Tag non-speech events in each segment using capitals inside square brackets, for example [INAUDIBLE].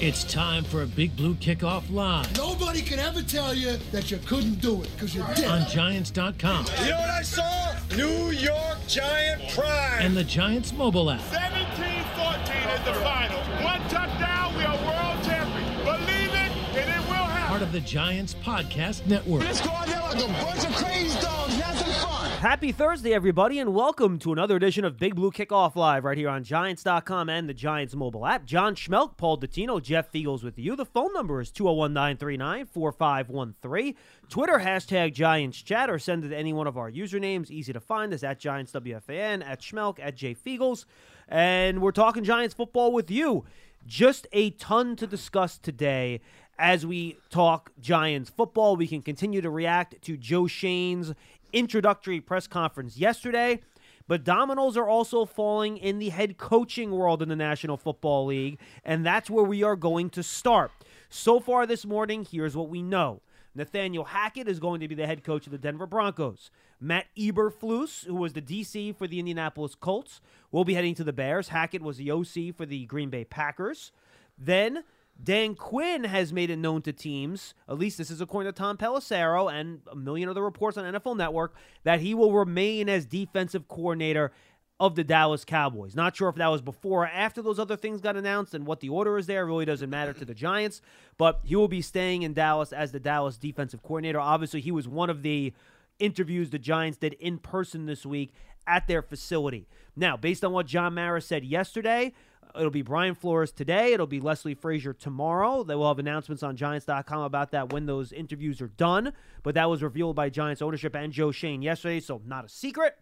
It's time for a Big Blue Kickoff Live Nobody can ever tell you that you couldn't do it because you did. on Giants.com You know what I saw? New York Giant pride. and the Giants mobile app. 17-14 is the final. Of the Giants Podcast Network. Let's go out there like a bunch of crazy dogs. Have some fun. Happy Thursday, everybody, and welcome to another edition of Big Blue Kickoff Live right here on Giants.com and the Giants mobile app. John Schmeelk, Paul Dottino, Jeff Feagles with you. The phone number is 201 939 4513. Twitter, hashtag Giants Chat, or send it to any one of our usernames. Easy to find us at Giants WFAN, at Schmeelk, at J Feagles. And we're talking Giants football with you. Just a ton to discuss today as we talk Giants football. We can continue to react to Joe Schoen's introductory press conference yesterday. But dominoes are also falling in the head coaching world in the National Football League, and that's where we are going to start. So far this morning, here's what we know. Nathaniel Hackett is going to be the head coach of the Denver Broncos. Matt Eberflus, who was the DC for the Indianapolis Colts, will be heading to the Bears. Hackett was the OC for the Green Bay Packers. Then Dan Quinn has made it known to teams, at least this is according to Tom Pelissero and a million other reports on NFL Network, that he will remain as defensive coordinator of the Dallas Cowboys. Not sure if that was before or after those other things got announced and what the order is there. Really doesn't matter to the Giants, but he will be staying in Dallas as the Dallas defensive coordinator. Obviously, he was one of the interviews the Giants did in person this week at their facility. Now, based on what John Mara said yesterday, It'll be Brian Flores today. It'll be Leslie Frazier tomorrow. They will have announcements on Giants.com about that when those interviews are done. But that was revealed by Giants ownership and Joe Schoen yesterday, so not a secret.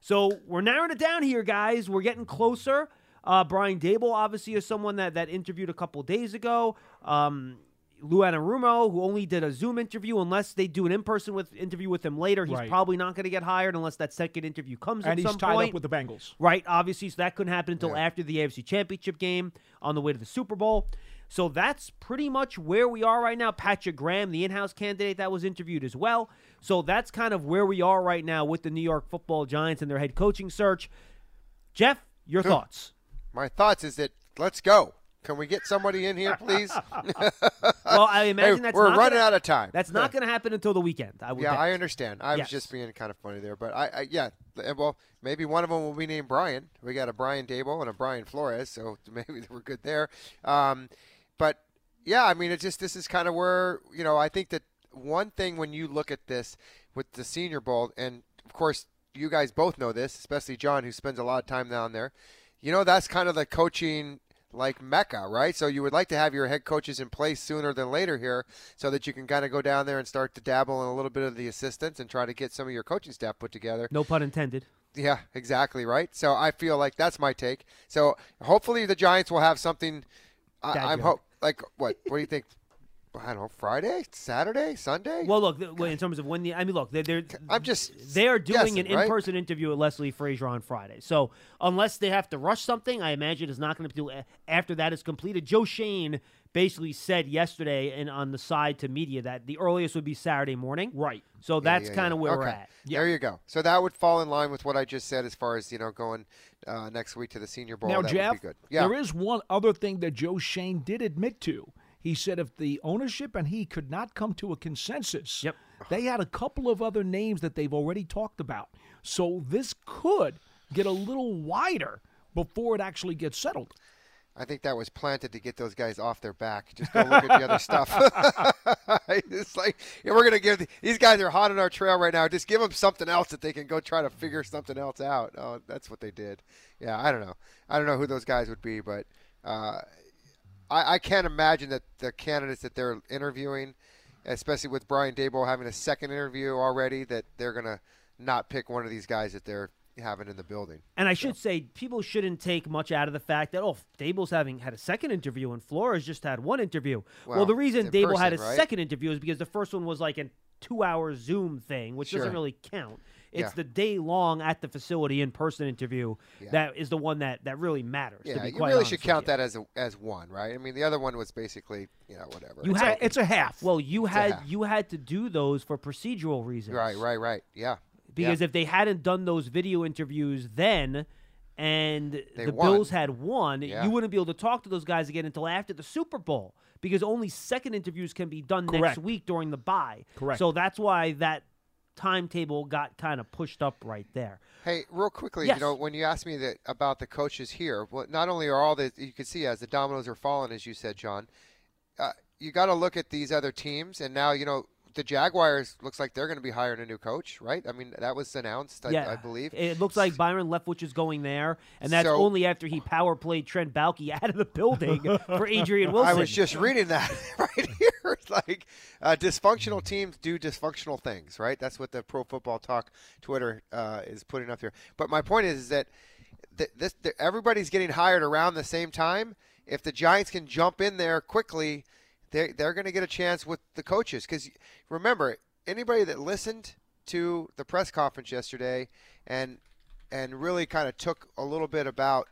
So we're narrowing it down here, guys. We're getting closer. Uh, Brian Daboll obviously is someone that that interviewed a couple days ago. Um, Lou Rumo, who only did a Zoom interview, unless they do an in-person with interview with him later, he's Right. probably not going to get hired unless that second interview comes and at he's some tied point. up with the Bengals. Right, obviously, so that couldn't happen until Yeah. after the AFC Championship game on the way to the Super Bowl. So that's pretty much where we are right now. Patrick Graham, the in house candidate that was interviewed as well. So that's kind of where we are right now with the New York football Giants and their head coaching search. Jeff, your thoughts? My thoughts is that let's go. Can we get somebody in here, please? [LAUGHS] [LAUGHS] Well, I imagine Hey, that's we're running gonna, out of time. That's not going to happen until the weekend. I would yeah, bet. I understand. I was just being kind of funny there, but I, I yeah. Well, maybe one of them will be named Brian. We got a Brian Daboll and a Brian Flores, so [LAUGHS] maybe we're good there. Um, but yeah, I mean, it's just this is kind of where you know I think that one thing when you look at this with the Senior Bowl, and of course you guys both know this, especially John, who spends a lot of time down there. You know, that's kind of the coaching like mecca, right? So you would like to have your head coaches in place sooner than later here, so that you can kind of go down there and start to dabble in a little bit of the assistants and try to get some of your coaching staff put together. no pun intended. Yeah, exactly right. So I feel like that's my take. So hopefully the Giants will have something. I, I'm hope like what? What do you think? I don't know. Friday, Saturday, Sunday. Well, look, th- in terms of when the, I mean, look, they're, they're I'm just they are doing guessing, an in-person interview with Leslie Frazier on Friday. So unless they have to rush something, I imagine it's not going to be after that is completed. Joe Schoen basically said yesterday and on the side to media that the earliest would be Saturday morning. Right. So Yeah, that's yeah, kind of yeah. where we're Okay. at. There you go. So that would fall in line with what I just said as far as you know going uh, next week to the Senior Bowl. now, that Jeff, would be good. Yeah. there is one other thing that Joe Schoen did admit to. He said if the ownership and he could not come to a consensus, Yep. they had a couple of other names that they've already talked about. So this could get a little wider before it actually gets settled. I think that was planted to get those guys off their back. Just go look at the other stuff. [LAUGHS] [LAUGHS] it's like yeah, we're gonna give the, these guys are hot on our trail right now. Just give them something else that they can go try to figure something else out. Oh, that's what they did. Yeah, I don't know. I don't know who those guys would be, but uh, I, I can't imagine that the candidates that they're interviewing, especially with Brian Daboll having a second interview already, that they're gonna not pick one of these guys that they're having in the building. And I should say, people shouldn't take much out of the fact that oh, Daboll's having had a second interview and Flores just had one interview. Well, Well, the reason Daboll had a right? second interview is because the first one was like a two-hour Zoom thing, which doesn't really count. It's Yeah. the day long at the facility in person interview Yeah. that is the one that that really matters. Yeah, you really should count that as a, as one, right? I mean, the other one was basically, you know, whatever. You It's, had a, it's a half. well, you a had you had to do those for procedural reasons, right, right, right. Yeah. Because yeah. if they hadn't done those video interviews then, and They the won. Bills had won, Yeah. you wouldn't be able to talk to those guys again until after the Super Bowl because only second interviews can be done Correct. next week during the bye. Correct. So that's why that timetable got kind of pushed up right there. Hey, real quickly, Yes. you know, when you asked me that about the coaches here, well, not only are all the you can see as the dominoes are falling, as you said, John, uh, you got to look at these other teams, and now you know the Jaguars looks like they're going to be hiring a new coach, right? I mean, that was announced, I, yeah, I believe. It looks like Byron Leftwich is going there, and that's So- only after he power played Trent Baalke [LAUGHS] out of the building for Adrian Wilson. [LAUGHS] I was just reading that [LAUGHS] right here. It's like uh, dysfunctional teams do dysfunctional things, right? That's what the Pro Football Talk Twitter uh, is putting up here. But my point is, is that th- this th- everybody's getting hired around the same time. If the Giants can jump in there quickly, they they're going to get a chance with the coaches. Because remember, anybody that listened to the press conference yesterday and and really kind of took a little bit about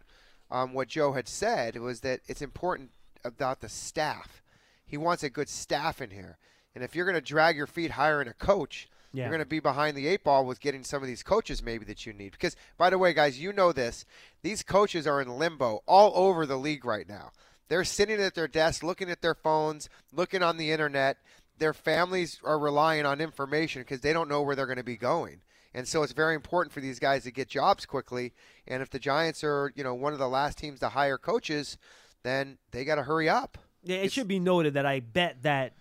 um, what Joe had said was that it's important about the staff. He wants a good staff in here. And if you're going to drag your feet hiring a coach, Yeah. you're going to be behind the eight ball with getting some of these coaches maybe that you need. Because, by the way, guys, you know this. These coaches are in limbo all over the league right now. They're sitting at their desks, looking at their phones, looking on the internet. Their families are relying on information because they don't know where they're going to be going. And so it's very important for these guys to get jobs quickly. And if the Giants are, you know, one of the last teams to hire coaches, then they got to hurry up. Yeah, it should be noted that I bet that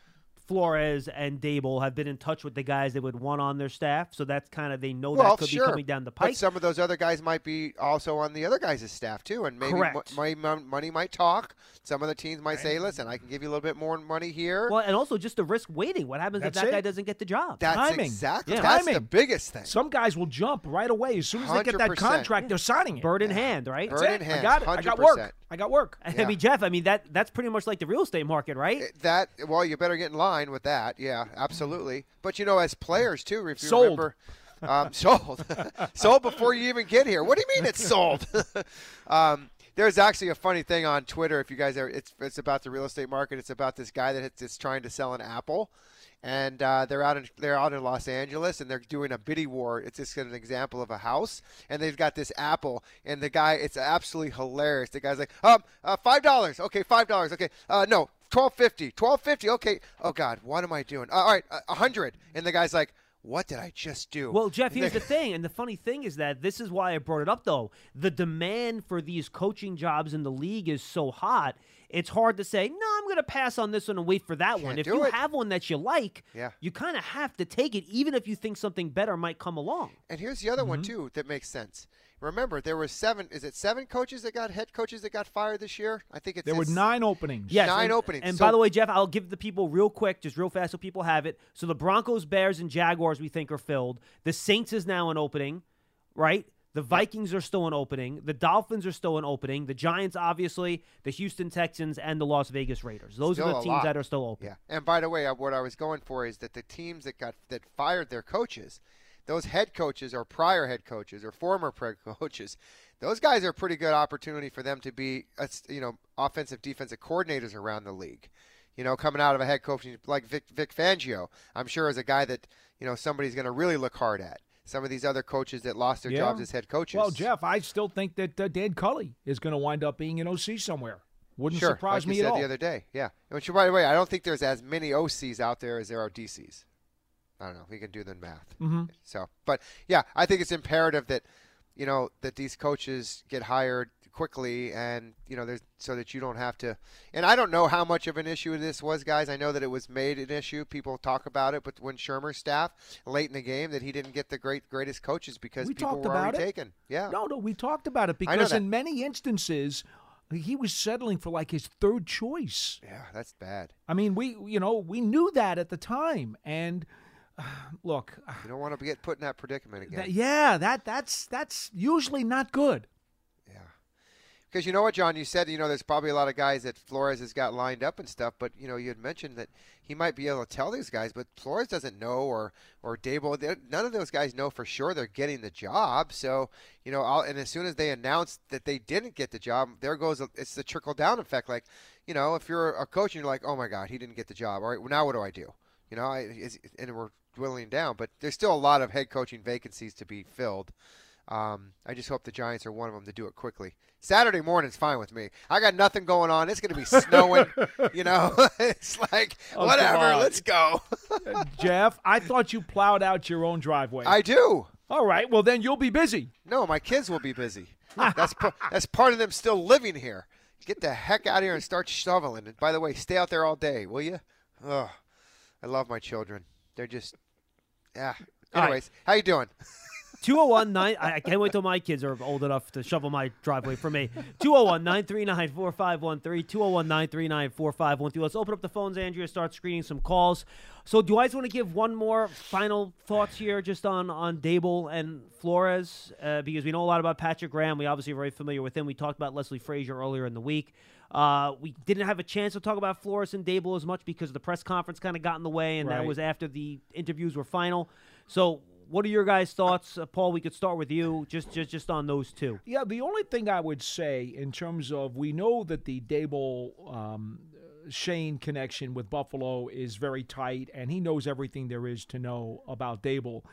Flores and Daboll have been in touch with the guys they would want on their staff, so that's kind of they know well, that could sure. be coming down the pike. But some of those other guys might be also on the other guys' staff too, and maybe Correct. mo- my, money might talk. Some of the teams might say, "Listen, I can give you a little bit more money here." well, and also just the risk waiting. What happens That's if that it. guy doesn't get the job? That's timing. exactly Yeah. that's the biggest thing. Some guys will jump right away as soon as they get that 100%. contract. They're signing it. Bird in hand, right? Bird That's in it. hand, I got it. I got work. I got work. I mean, Jeff. I mean that that's pretty much like the real estate market, right? that well, you better get in line with that. Yeah, absolutely. But you know, as players too, if you Sold. remember, um, [LAUGHS] sold, [LAUGHS] sold before you even get here. What do you mean it's sold? [LAUGHS] um, there's actually a funny thing on Twitter. If you guys are, it's it's about the real estate market. It's about this guy that is trying to sell an apple. And uh, they're out in they're out in Los Angeles, and they're doing a bidding war. It's just an example of a house, and they've got this apple, and the guy, it's absolutely hilarious. The guy's like, um, uh, five dollars, okay, five dollars, okay, uh, no, twelve fifty, twelve fifty, okay. Oh God, what am I doing? Uh, all right, a hundred, and the guy's like, what did I just do? Well, Jeff, here's the thing, and the funny thing is that this is why I brought it up. Though the demand for these coaching jobs in the league is so hot, it's hard to say, no, I'm going to pass on this one and wait for that one. Can't If you it. have one that you like, Yeah. you kind of have to take it, even if you think something better might come along. And here's the other one Mm-hmm. too that makes sense. Remember, there were seven. Is it seven coaches that got head coaches that got fired this year? I think it's There were nine openings. Yes, Nine and, openings. And So- by the way, Jeff, I'll give the people real quick, just real fast, so people have it. So the Broncos, Bears, and Jaguars we think are filled. The Saints is now an opening, right? The Vikings are still an opening. The Dolphins are still an opening. The Giants, obviously, the Houston Texans, and the Las Vegas Raiders. Those Still are the teams lot. that are still open. Yeah. And by the way, uh, what I was going for is that the teams that got that fired their coaches, those head coaches or prior head coaches or former [LAUGHS] pre- coaches, those guys are a pretty good opportunity for them to be, uh, you know, offensive defensive coordinators around the league. You know, coming out of a head coach like Vic, Vic Fangio, I'm sure is a guy that you know somebody's going to really look hard at. Some of these other coaches that lost their Yeah. jobs as head coaches. Well, Jeff, I still think that uh, Dan Cully is going to wind up being an OC somewhere. Wouldn't sure, surprise like me you at said all. the other day. Yeah. Which, by the way, I don't think there's as many OCs out there as there are DCs. I don't know. We can do the math. Mm-hmm. So, but yeah, I think it's imperative that you know that these coaches get hired quickly, and you know, there's so that you don't have to. And I don't know how much of an issue this was, guys. I know that it was made an issue. People talk about it, but when Shurmur's staff late in the game that he didn't get the great greatest coaches because We people were already it. taken. Yeah. No, no, we talked about it because in many instances, he was settling for like his third choice. Yeah, that's bad. I mean, we you know we knew that at the time, and uh, [SIGHS] look, You don't want to get put in that predicament again. that, yeah, that that's that's usually not good. Because you know what, John, you said, you know, there's probably a lot of guys that Flores has got lined up and stuff, but, you know, you had mentioned that he might be able to tell these guys, but Flores doesn't know, or, or Daboll, none of those guys know for sure they're getting the job. So, you know, I'll, and as soon as they announce that they didn't get the job, there goes, it's the trickle down effect. Like, you know, if you're a coach and you're like, oh my God, he didn't get the job. All right, well, now what do I do? You know, I, and we're dwindling down, but there's still a lot of head coaching vacancies to be filled. Um, I just hope the Giants are one of them to do it quickly. Saturday morning's fine with me. I got nothing going on. It's going to be snowing. [LAUGHS] you know, [LAUGHS] it's like Oh, whatever. Let's go. Jeff, I thought you plowed out your own driveway. I do. All right, well then you'll be busy. No, my kids will be busy. [LAUGHS] That's pa- that's part of them still living here. Get the heck out of here and start shoveling. And by the way, stay out there all day, will you? Ugh. I love my children. They're just, yeah. All right. Anyways, how you doing? 201 9 I I can't wait till my kids are old enough to shovel my driveway for me. 201 939 4513. 201 939 4513. Let's open up the phones, Andrea, start screening some calls. So, do I just want to give one more final thoughts here just on, on Daboll and Flores? Uh, because we know a lot about Patrick Graham. We obviously are very familiar with him. We talked about Leslie Frazier earlier in the week. Uh, we didn't have a chance to talk about Flores and Daboll as much because the press conference kind of got in the way, and that was after the interviews were final. So, what are your guys' thoughts, uh, Paul? We could start with you, just just just on those two. Yeah, the only thing I would say in terms of we know that the Daboll um, Schoen connection with Buffalo is very tight, and he knows everything there is to know about Daboll.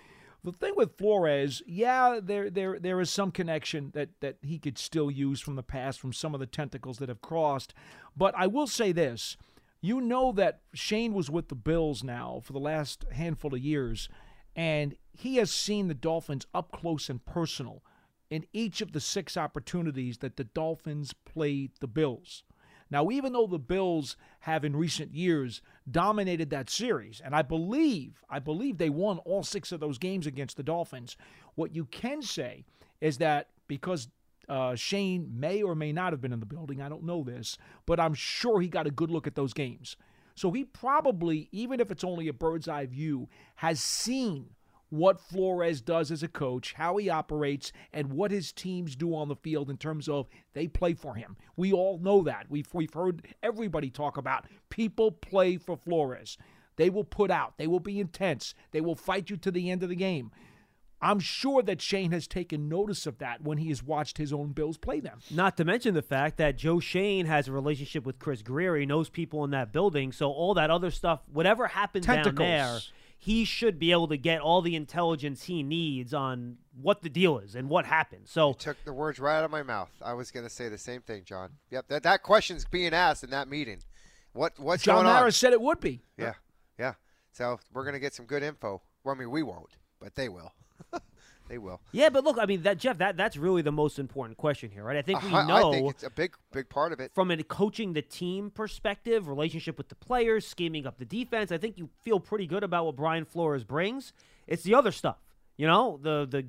The thing with Flores, yeah, there there there is some connection that that he could still use from the past from some of the tentacles that have crossed. But I will say this. You know that Schoen was with the Bills now for the last handful of years, and he has seen the Dolphins up close and personal in each of the six opportunities that the Dolphins played the Bills. Now, even though the Bills have in recent years dominated that series, and I believe, I believe they won all six of those games against the Dolphins, what you can say is that because uh, Schoen may or may not have been in the building, I don't know this, but I'm sure he got a good look at those games. So he probably, even if it's only a bird's eye view, has seen what Flores does as a coach, how he operates, and what his teams do on the field in terms of they play for him. We all know that. We've, we've heard everybody talk about people play for Flores. They will put out, they will be intense, they will fight you to the end of the game. I'm sure that Schoen has taken notice of that when he has watched his own Bills play them. Not to mention the fact that Joe Schoen has a relationship with Chris Grier. He knows people in that building, so all that other stuff, whatever happens down there, Tentacles. he should be able to get all the intelligence he needs on what the deal is and what happened. So Took the words right out of my mouth. I was going to say the same thing, John. Yep, that that question's being asked in that meeting. What what's John going on? Harris said it would be. Yeah, yeah. So we're going to get some good info. Well, I mean, we won't, but they will. [LAUGHS] they will. yeah, but look, I mean, that Jeff, that that's really the most important question here, right? I think we know I think it's a big big part of it. from a coaching the team perspective, relationship with the players, scheming up the defense, I think you feel pretty good about what Brian Flores brings. It's the other stuff, you know, the the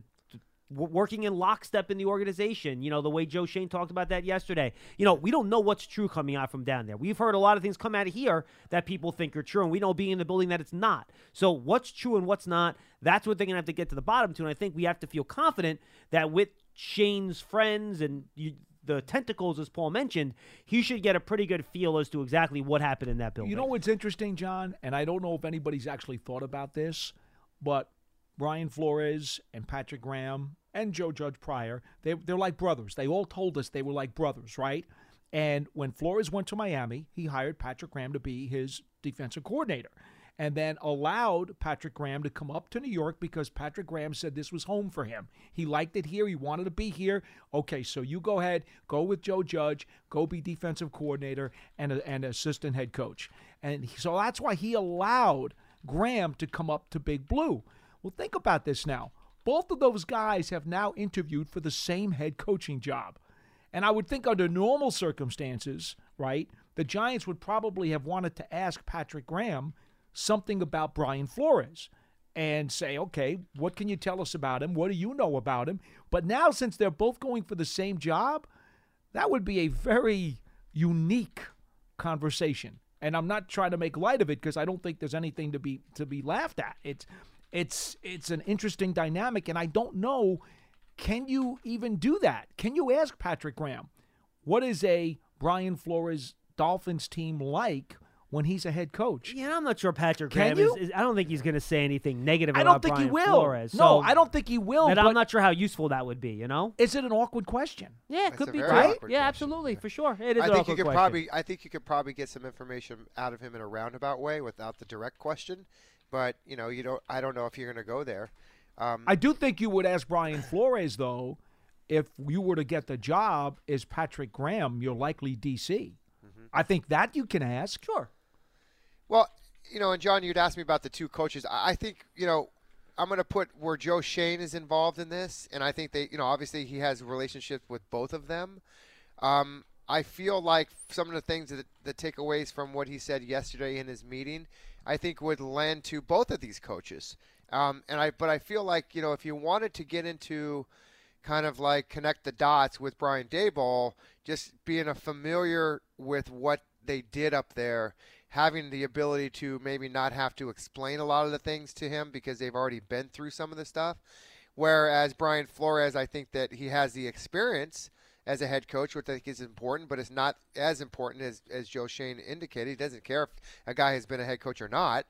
working in lockstep in the organization. You know, the way Joe Schoen talked about that yesterday. You know, we don't know what's true coming out from down there. We've heard a lot of things come out of here that people think are true, and we know being in the building that it's not. So, what's true and what's not? That's what they're gonna have to get to the bottom to. And I think we have to feel confident that with Schoen's friends and you, the tentacles, as Paul mentioned, he should get a pretty good feel as to exactly what happened in that building. You know what's interesting, John? And I don't know if anybody's actually thought about this, but Brian Flores and Patrick Graham and Joe Judge Pryor, they, they're like brothers. They all told us they were like brothers, right? And when Flores went to Miami, he hired Patrick Graham to be his defensive coordinator and then allowed Patrick Graham to come up to New York because Patrick Graham said this was home for him. He liked it here. He wanted to be here. Okay, so you go ahead, go with Joe Judge, go be defensive coordinator and, and assistant head coach. And so that's why he allowed Graham to come up to Big Blue. Well, think about this now. Both of those guys have now interviewed for the same head coaching job. And I would think under normal circumstances, right, the Giants would probably have wanted to ask Patrick Graham something about Brian Flores and say, okay, what can you tell us about him? What do you know about him? But now, since they're both going for the same job, that would be a very unique conversation. And I'm not trying to make light of it because I don't think there's anything to be to be laughed at. It's it's it's an interesting dynamic, and I don't know. Can you even do that? Can you ask Patrick Graham what is a Brian Flores Dolphins team like when he's a head coach? Yeah, I'm not sure Patrick Can Graham you? is, is- I don't think he's going to say anything negative I about don't think Brian he will. Flores. no, so I don't think he will. that but I'm not sure how useful that would be, you know? Is it an awkward question? Yeah, it That's could be very too. awkward Yeah, absolutely, for sure. It is I an think you could question. probably I think you could probably get some information out of him in a roundabout way without the direct question. But you know, you don't. I don't know if you're going to go there. Um, I do think you would ask Brian Flores though, if you were to get the job, is Patrick Graham your likely DC? I think that you can ask. Sure. Well, you know, and John, you'd ask me about the two coaches. I I think, you know, I'm going to put where Joe Schoen is involved in this, and I think they, you know, obviously he has relationships with both of them. Um, I feel like some of the things that the takeaways from what he said yesterday in his meeting, I think would lend to both of these coaches. Um, and I, but I feel like you know, if you wanted to get into kind of like connect the dots with Brian Daboll, just being a familiar with what they did up there, having the ability to maybe not have to explain a lot of the things to him because they've already been through some of the stuff. Whereas Brian Flores, I think that he has the experience as a head coach, which I think is important, but it's not as important as, as Joe Schoen indicated. He doesn't care if a guy has been a head coach or not.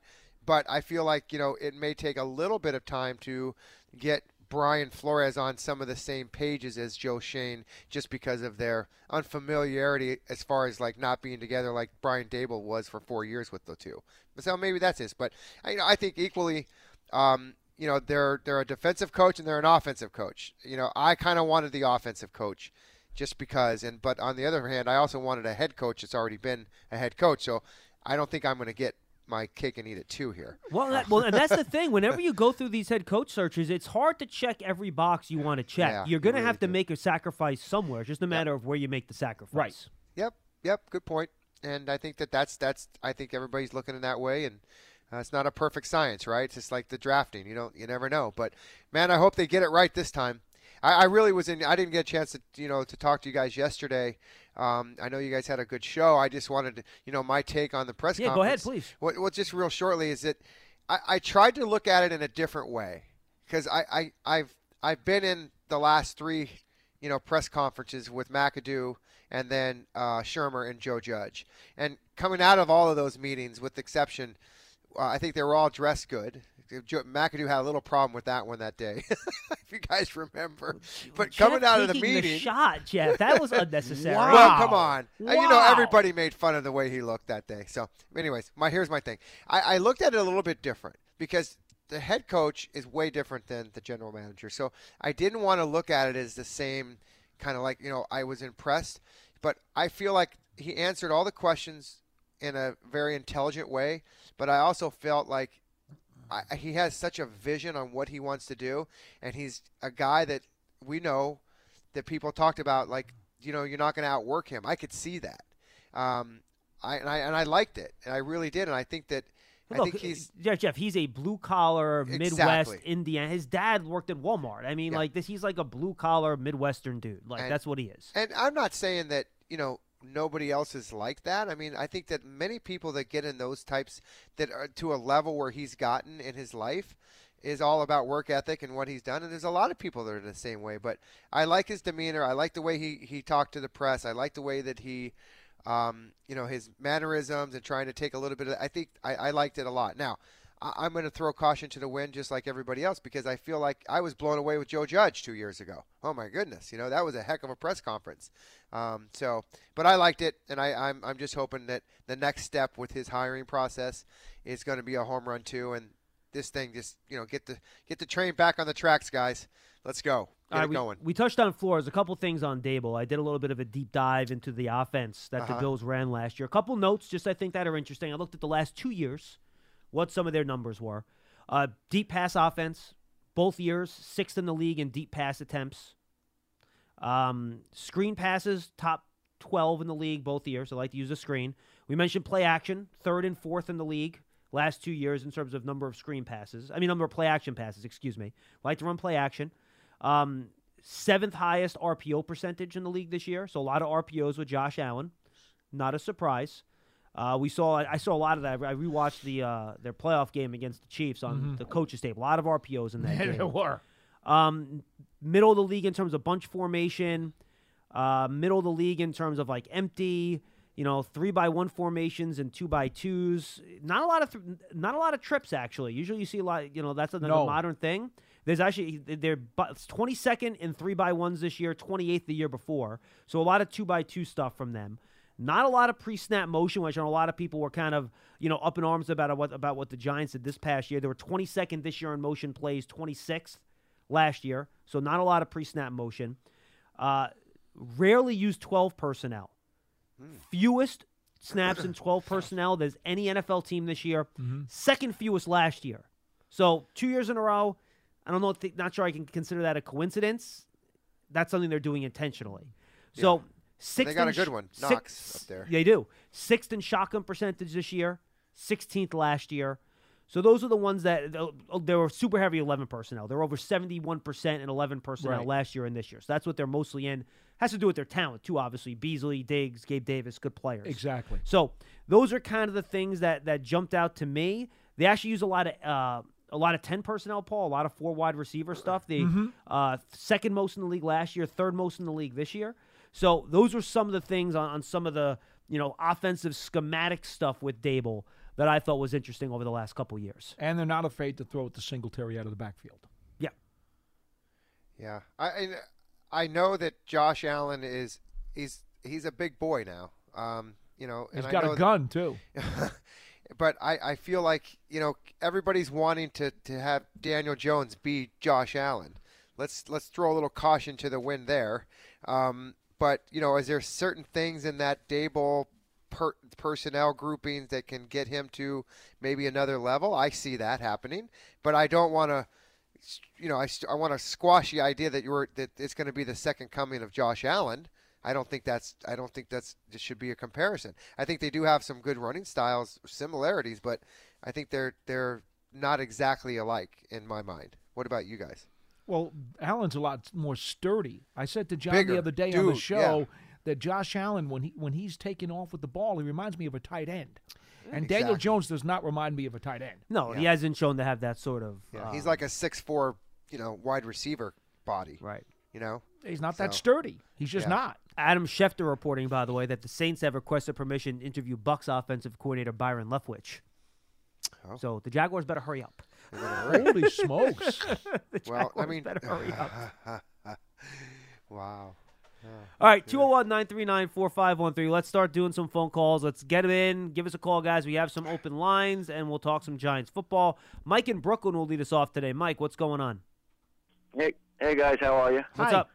But I feel like, you know, it may take a little bit of time to get Brian Flores on some of the same pages as Joe Schoen just because of their unfamiliarity as far as like not being together like Brian Daboll was for four years with the two. So maybe that's this. But I- you know, I think equally, um, you know, they're they're a defensive coach and they're an offensive coach. You know, I kind of wanted the offensive coach just because, and but on the other hand, I also wanted a head coach that's already been a head coach. So I don't think I'm going to get my cake and eat it too here. Well, that, well, and that's the thing. Whenever you go through these head coach searches, it's hard to check every box you want to check. Yeah, You're going to really have to do. make a sacrifice somewhere. It's just a matter of where you make the sacrifice. Right. Yep, yep, good point. And I think that that's that's I think everybody's looking in that way, and uh, it's not a perfect science, right? It's just like the drafting. You don't, you never know. But man, I hope they get it right this time. I, I really was in. I didn't get a chance to, you know, to talk to you guys yesterday. Um, I know you guys had a good show. I just wanted to, you know, my take on the press conference. Yeah, go ahead, please. What, what just real shortly is that I, I tried to look at it in a different way because I, I I've I've been in the last three you know press conferences with McAdoo and then uh, Shurmur and Joe Judge, and coming out of all of those meetings, with the exception, uh, I think they were all dressed good. McAdoo had a little problem with that one that day, [LAUGHS] if you guys remember. But Jeff coming out of the meeting, shot, Jeff. That was [LAUGHS] unnecessary. Wow. well, come on. Uh, You know, everybody made fun of the way he looked that day. So, anyways, my here's my thing. I, I looked at it a little bit different because the head coach is way different than the general manager. So, I didn't want to look at it as the same kind of like you know I was impressed, but I feel like he answered all the questions in a very intelligent way. But I also felt like I, he has such a vision on what he wants to do, and he's a guy that we know that people talked about. Like, you know, you're not going to outwork him. I could see that, um, I, and I and I liked it, and I really did, and I think that I Look, think he's yeah, Jeff. He's a blue collar Midwest Exactly. Indiana. His dad worked at Walmart. I mean, Yeah. like this. He's like a blue collar Midwestern dude. Like And- that's what he is. And I'm not saying that, you know, nobody else is like that. I mean, I think that many people that get in those types that are to a level where he's gotten in his life is all about work ethic and what he's done. And there's a lot of people that are the same way. But I like his demeanor. I like the way he, he talked to the press. I like the way that he, um, you know, his mannerisms and trying to take a little bit of. I think I, I liked it a lot. Now, I- I'm going to throw caution to the wind just like everybody else because I feel like I was blown away with Joe Judge two years ago. Oh my goodness, you know that was a heck of a press conference. Um, so, but I liked it, and I, I'm I'm just hoping that the next step with his hiring process is going to be a home run too, and this thing just you know get the get the train back on the tracks, guys. Let's go, get right, it we, going. we touched on Flores. A couple things on Daboll. I did a little bit of a deep dive into the offense that the Uh-huh. Bills ran last year. A couple notes, just I think that are interesting. I looked at the last two years, what some of their numbers were. Uh, deep pass offense, both years, sixth in the league in deep pass attempts. Um, screen passes, top 12 in the league both years. I like to use a screen. We mentioned play action, third and fourth in the league last two years in terms of number of screen passes. I mean, number of play action passes, excuse me. like to run play action. Um, seventh highest RPO percentage in the league this year. So a lot of RPOs with Josh Allen. Not a surprise. Uh, we saw I saw a lot of that. I rewatched the uh, their playoff game against the Chiefs on the coaches tape. A lot of RPOs in that game. There were. Um, middle of the league in terms of bunch formation. Uh, middle of the league in terms of like empty, you know, three by one formations and two by twos. Not a lot of th- not a lot of trips actually. Usually you see a lot. You know, that's another No. modern thing. There's actually they're twenty second in three by ones this year, twenty eighth the year before. So a lot of two by two stuff from them. Not a lot of pre-snap motion, which I know a lot of people were kind of you know up in arms about what about what the Giants did this past year. They were 22nd this year in motion plays, 26th last year, so not a lot of pre-snap motion. Uh, rarely used 12 personnel. Fewest snaps in [CLEARS THROAT] 12 personnel there's any NFL team this year. Second fewest last year. So two years in a row. I don't know. Th- not sure I can consider that a coincidence. That's something they're doing intentionally. So sixth. got a good one, six- Knox, up there. They do. Sixth in shotgun percentage this year. 16th last year. So those are the ones that oh, they were super heavy 11 personnel. They're over 71% in 11 personnel Right. last year and this year. So that's what they're mostly in. Has to do with their talent too, obviously. Beasley, Diggs, Gabe Davis, good players. Exactly. So those are kind of the things that that jumped out to me. They actually use a lot of uh, a lot of ten personnel, Paul, a lot of four wide receiver stuff. They uh, second most in the league last year, third most in the league this year. So those are some of the things on, on some of the you know offensive schematic stuff with Daboll that I thought was interesting over the last couple years. And they're not afraid to throw it to Singletary out of the backfield. Yeah, Yeah, I I- I know that Josh Allen is he's he's a big boy now. Um, you know, He's and I got know a that- gun too. [LAUGHS] but I, I feel like you know everybody's wanting to, to have Daniel Jones be Josh Allen. Let's let's throw a little caution to the wind there. Um, but you know, is there certain things in that Daboll per, personnel groupings that can get him to maybe another level? I see that happening, but I don't want to. You know, I, I want to squash the idea that you're that it's going to be the second coming of Josh Allen. I don't think that's I don't think that's this should be a comparison. I think they do have some good running styles similarities, but I think they're they're not exactly alike in my mind. What about you guys? Well, Allen's a lot more sturdy. I said to John Bigger. the other day on the show yeah. that Josh Allen, when he when he's taking off with the ball, he reminds me of a tight end. And Daniel Jones does not remind me of a tight end. no, he hasn't shown to have that sort of. Yeah, uh, he's like a six four, you know, wide receiver body. right. You know, He's not that sturdy. He's just Yeah. not. Adam Schefter reporting, by the way, that the Saints have requested permission to interview Bucks offensive coordinator Byron Leftwich. Oh. So the Jaguars better hurry up. [LAUGHS] Holy smokes! [LAUGHS] The well, I mean, better hurry up. [LAUGHS] wow. All right, 201 939 4513. Let's start doing some phone calls. Let's get them in. Give us a call, guys. We have some open lines, and we'll talk some Giants football. Mike in Brooklyn will lead us off today. Mike, what's going on? Hey, hey guys, how are you? What's Hi. up?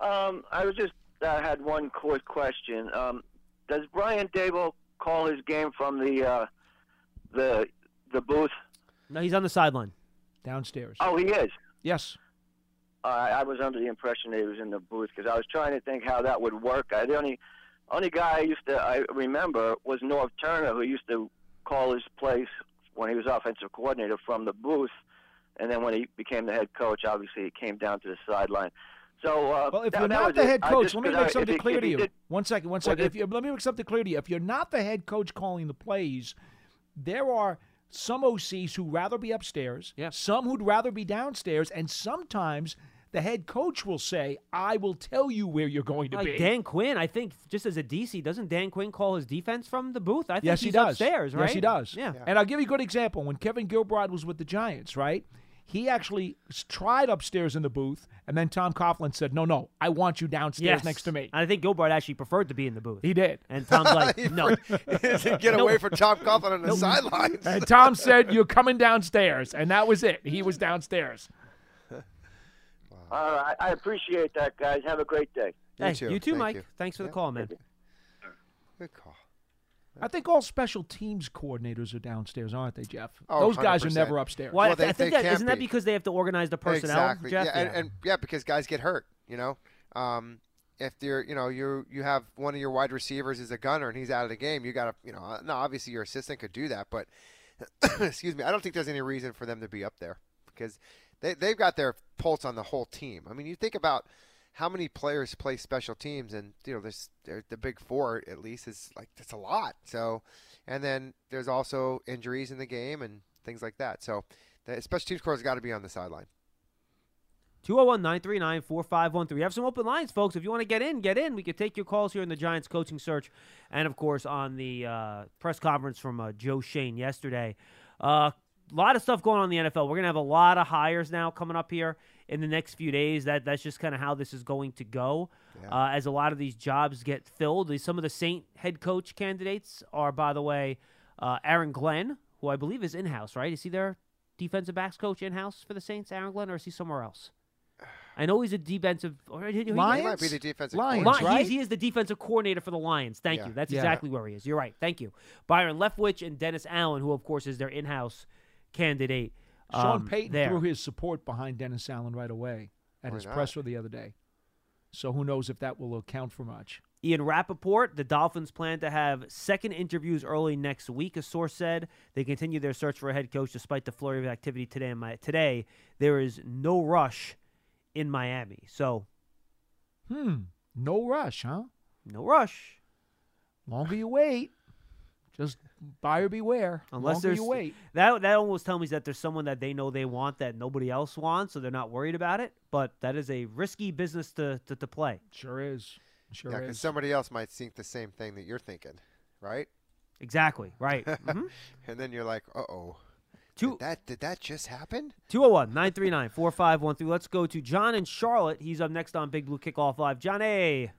Um, I was just uh, had one quick question. Um, does Brian Daboll call his game from the uh, the the booth? No, he's on the sideline. Downstairs. Oh, he is. Yes. Uh, I was under the impression that he was in the booth because I was trying to think how that would work. I, the only only guy I used to I remember was Norv Turner, who used to call his plays when he was offensive coordinator from the booth, and then when he became the head coach, obviously he came down to the sideline. So, uh, Well, if that- you're not the it. head coach, just- let me make I- something he- clear if to you. did- One second, one Well, if- If you let me make something clear to you. If you're not the head coach calling the plays, there are some OCs who rather be upstairs, Yeah. some who'd rather be downstairs, and sometimes the head coach will say, "I will tell you where you're going to Like be." Dan Quinn, I think, just as a DC, doesn't Dan Quinn call his defense from the booth? I think yes, he's he does. upstairs, right? Yes, he does. Yeah. And I'll give you a good example. When Kevin Gilbride was with the Giants, right? He actually tried upstairs in the booth, and then Tom Coughlin said, "No, no, I want you downstairs Yes. next to me." And I think Gilbride actually preferred to be in the booth. He did. And Tom's like, [LAUGHS] no. [LAUGHS] Get away from Tom Coughlin on the sidelines. And Tom said, "You're coming downstairs," and that was it. He was downstairs. All right, I appreciate that, guys. Have a great day. hey, too. you too, Thank Mike. you. Thanks for the call, man. Good call. I think all special teams coordinators are downstairs, aren't they, Jeff? Oh, Those guys are 100%. never upstairs. Well, I, th- they- I think they that can't isn't that be. because they have to organize the personnel, exactly. Jeff? Yeah, and, and yeah, because guys get hurt. You know, um, if you're, you know, you you have one of your wide receivers is a gunner and he's out of the game, you got to, you know, uh, no, obviously your assistant could do that, but [COUGHS] excuse me, I don't think there's any reason for them to be up there because they they've got their pulse on the whole team. I mean, you think about how many players play special teams, and you know, there's there- the big four at least is like that's a lot. So, and then there's also injuries in the game and things like that. So, the special teams coach has got to be on the sideline. 201 939 4513. We have some open lines, folks. If you want to get in, get in. We could take your calls here in the Giants coaching search. And, of course, on the uh, press conference from uh, Joe Schoen yesterday. A uh, lot of stuff going on in the NFL. We're going to have a lot of hires now coming up here in the next few days. That that's just kind of how this is going to go. Uh, as a lot of these jobs get filled, These- some of the Saint head coach candidates are, by the way, uh, Aaron Glenn, who I believe is in house. Right? Is he their defensive backs coach in house for the Saints, Aaron Glenn, or is he somewhere else? I know he's a defensive. Or he, he- Lions? He might be the defensive Lions, Li- coordinator. right? he is the defensive coordinator for the Lions. Thank Yeah. you. That's Yeah. exactly where he is. You're right. Thank you. Byron Leftwich and Dennis Allen, who of course is their in-house candidate. Sean um, Payton there. threw his support behind Dennis Allen right away at Why his not? presser the other day. So who knows if that will account for much. Ian Rapoport, the Dolphins plan to have second interviews early next week, a source said. They continue their search for a head coach despite the flurry of activity today. In my, today, there is no rush in Miami. So, Hmm. No rush, huh? no rush. Longer you wait, just buyer beware. Unless Longer there's you wait. that that almost tells me that there's someone that they know they want that nobody else wants, so they're not worried about it. But that is a risky business to to, to play. Sure is. Sure Yeah, because is. somebody else might think the same thing that you're thinking, right? Exactly. Right. [LAUGHS] hmm And then you're like, uh oh. Two, Did that did that just happen? 201 939 4513. Let's go to John in Charlotte. He's up next on Big Blue Kickoff Live. John A.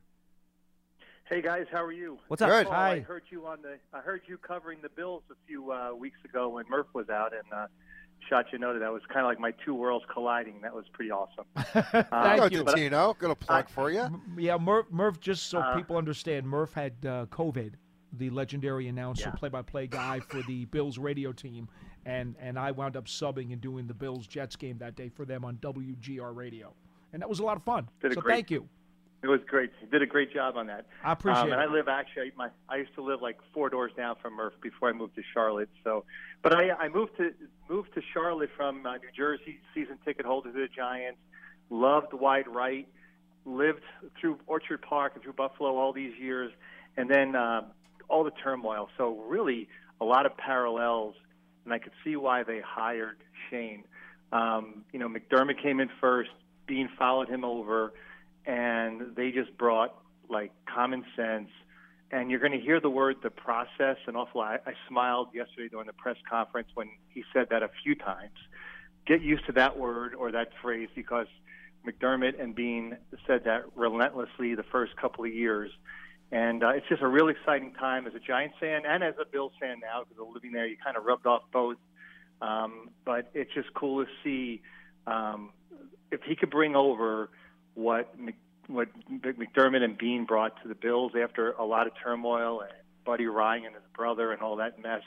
Hey guys, how are you? What's up? Good. Oh, Hi. I heard you on the. I heard you covering the Bills a few uh, weeks ago when Murph was out and uh, shot you noted. That was kind of like my two worlds colliding. That was pretty awesome. [LAUGHS] Thank Go you. to Tino. Got a plug for you. Yeah, Murph, Murph just so Uh, people understand, Murph had uh, COVID, the legendary announcer, Yeah. play-by-play guy for the [LAUGHS] Bills radio team, and and I wound up subbing and doing the Bills Jets game that day for them on WGR radio, and that was a lot of fun. Did so great- thank you. It was great. You did a great job on that. I appreciate um, and I live actually. My I used to live like four doors down from Murph before I moved to Charlotte. So, but I I moved to moved to Charlotte from uh, New Jersey. Season ticket holder to the Giants. Loved wide right. Lived through Orchard Park and through Buffalo all these years, and then uh, all the turmoil. So really a lot of parallels, and I could see why they hired Schoen. Um, you know, McDermott came in first. Beane followed him over and they just brought like common sense. And you're going to hear the word the process an awful lot. I, I smiled yesterday during the press conference when he said that a few times. Get used to that word or that phrase because McDermott and Beane said that relentlessly the first couple of years. And uh, it's just a real exciting time as a Giants fan and as a Bills fan now because of living there. You kind of rubbed off both. Um, but it's just cool to see um, if he could bring over what what McDermott and Beane brought to the Bills after a lot of turmoil and Buddy Ryan and his brother and all that mess,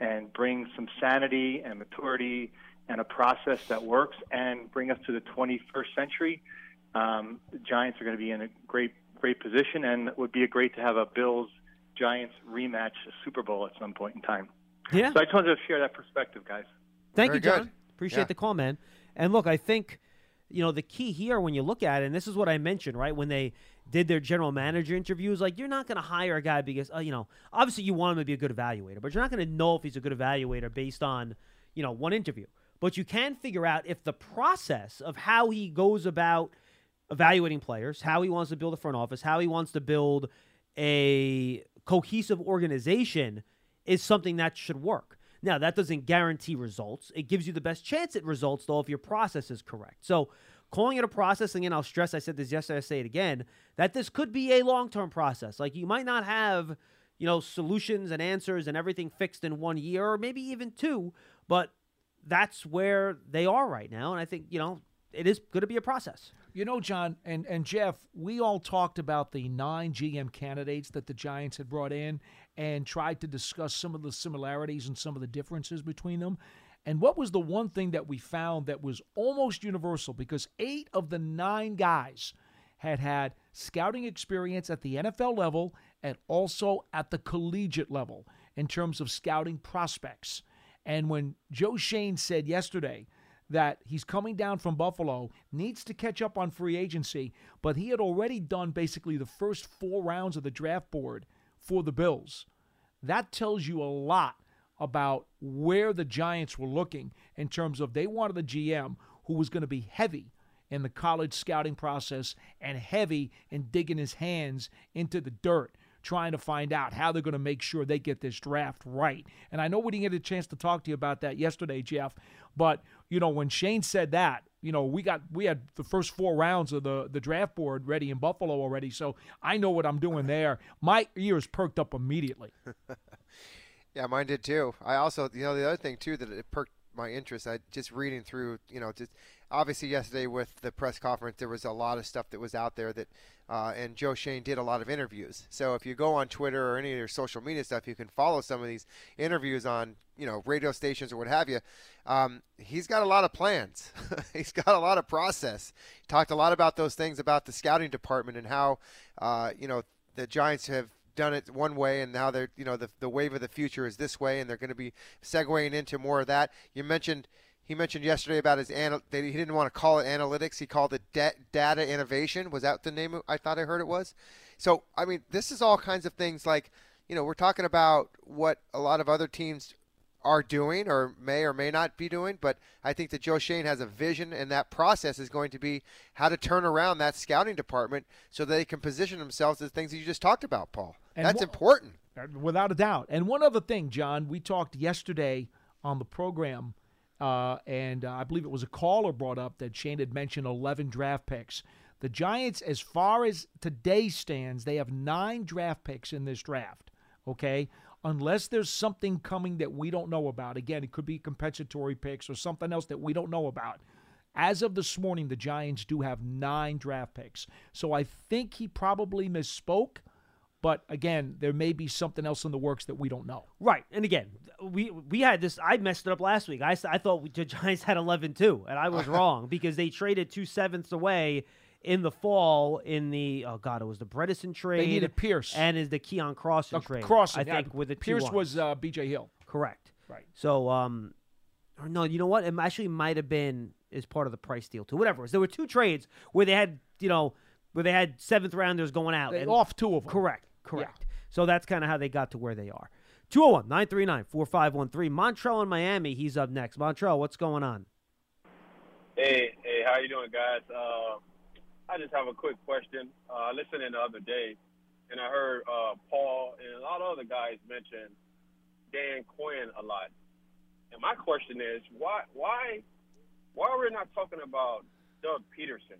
and bring some sanity and maturity and a process that works and bring us to the 21st century. Um, the Giants are going to be in a great great position, and it would be a great to have a Bills Giants rematch Super Bowl at some point in time. Yeah. So I just wanted to share that perspective, guys. Thank Very you, John. good. Appreciate Yeah. the call, man. And look, I think, you know, the key here when you look at it, and this is what I mentioned, right? When they did their general manager interviews, like you're not going to hire a guy because, uh, you know, obviously you want him to be a good evaluator, but you're not going to know if he's a good evaluator based on, you know, one interview. But you can figure out if the process of how he goes about evaluating players, how he wants to build a front office, how he wants to build a cohesive organization is something that should work. Now, that doesn't guarantee results. It gives you the best chance at results, though, if your process is correct. So, calling it a process, again, I'll stress, I said this yesterday, I say it again, that this could be a long term process. Like, you might not have, you know, solutions and answers and everything fixed in one year or maybe even two, but that's where they are right now. And I think, you know, it is going to be a process. You know, John and, and Jeff, we all talked about the nine GM candidates that the Giants had brought in and tried to discuss some of the similarities and some of the differences between them. And what was the one thing that we found that was almost universal? Because eight of the nine guys had had scouting experience at the NFL level and also at the collegiate level in terms of scouting prospects. And when Joe Schoen said yesterday that he's coming down from Buffalo, needs to catch up on free agency, but he had already done basically the first four rounds of the draft board for the Bills. That tells you a lot about where the Giants were looking in terms of they wanted a GM who was going to be heavy in the college scouting process and heavy in digging his hands into the dirt trying to find out how they're going to make sure they get this draft right. And I know we didn't get a chance to talk to you about that yesterday, Jeff, but you know when Schoen said that, you know, we got we had the first four rounds of the the draft board ready in Buffalo already, so I know what I'm doing there. My ears perked up immediately. [LAUGHS] Yeah, mine did too. I also, you know, the other thing too that it perked my interest. I just reading through, you know, just obviously yesterday with the press conference, there was a lot of stuff that was out there that, uh, and Joe Schoen did a lot of interviews. So if you go on Twitter or any of your social media stuff, you can follow some of these interviews on, you know, radio stations or what have you. Um, he's got a lot of plans. [LAUGHS] he's got a lot of process. He talked a lot about those things about the scouting department and how, uh, you know, the Giants have done it one way and now they're you know the, the wave of the future is this way and they're going to be segueing into more of that you mentioned he mentioned yesterday about his anal- that he didn't want to call it analytics he called it da- data innovation was that the name i thought i heard it was so i mean this is all kinds of things like you know we're talking about what a lot of other teams are doing or may or may not be doing, but I think that Joe Schoen has a vision, and that process is going to be how to turn around that scouting department so they can position themselves as things that you just talked about, Paul. And That's wha- important. Uh, Without a doubt. And one other thing, John, we talked yesterday on the program, uh, and uh, I believe it was a caller brought up that Schoen had mentioned 11 draft picks. The Giants, as far as today stands, they have nine draft picks in this draft. Okay, unless there's something coming that we don't know about. Again, it could be compensatory picks or something else that we don't know about. As of this morning, the Giants do have nine draft picks. So I think he probably misspoke. But again, there may be something else in the works that we don't know. Right. And again, we we had this. I messed it up last week. I, I thought the [LAUGHS] Giants had 11 too, and I was [LAUGHS] wrong because they traded two sevenths away in the fall in the oh god, it was the Bredeson trade. They needed Pierce. and is the Keon Cross Uh, trade. Crossing, I yeah, think with the Pierce was uh, B.J. Hill. correct. Right. So um, or no, you know what? It actually might have been as part of the price deal too. Whatever. it was. There were two trades where they had you know where they had seventh rounders going out. They and- off two of them. Correct. Correct. So that's kind of how they got to where they are. 201 939 4513. Montrell in Miami. He's up next. Montreal, what's going on? Hey, hey, how you doing, guys? Uh, I just have a quick question. Uh, I listened in the other day, and I heard uh, Paul and a lot of other guys mention Dan Quinn a lot. And my question is, why, why, why are we not talking about Doug Pederson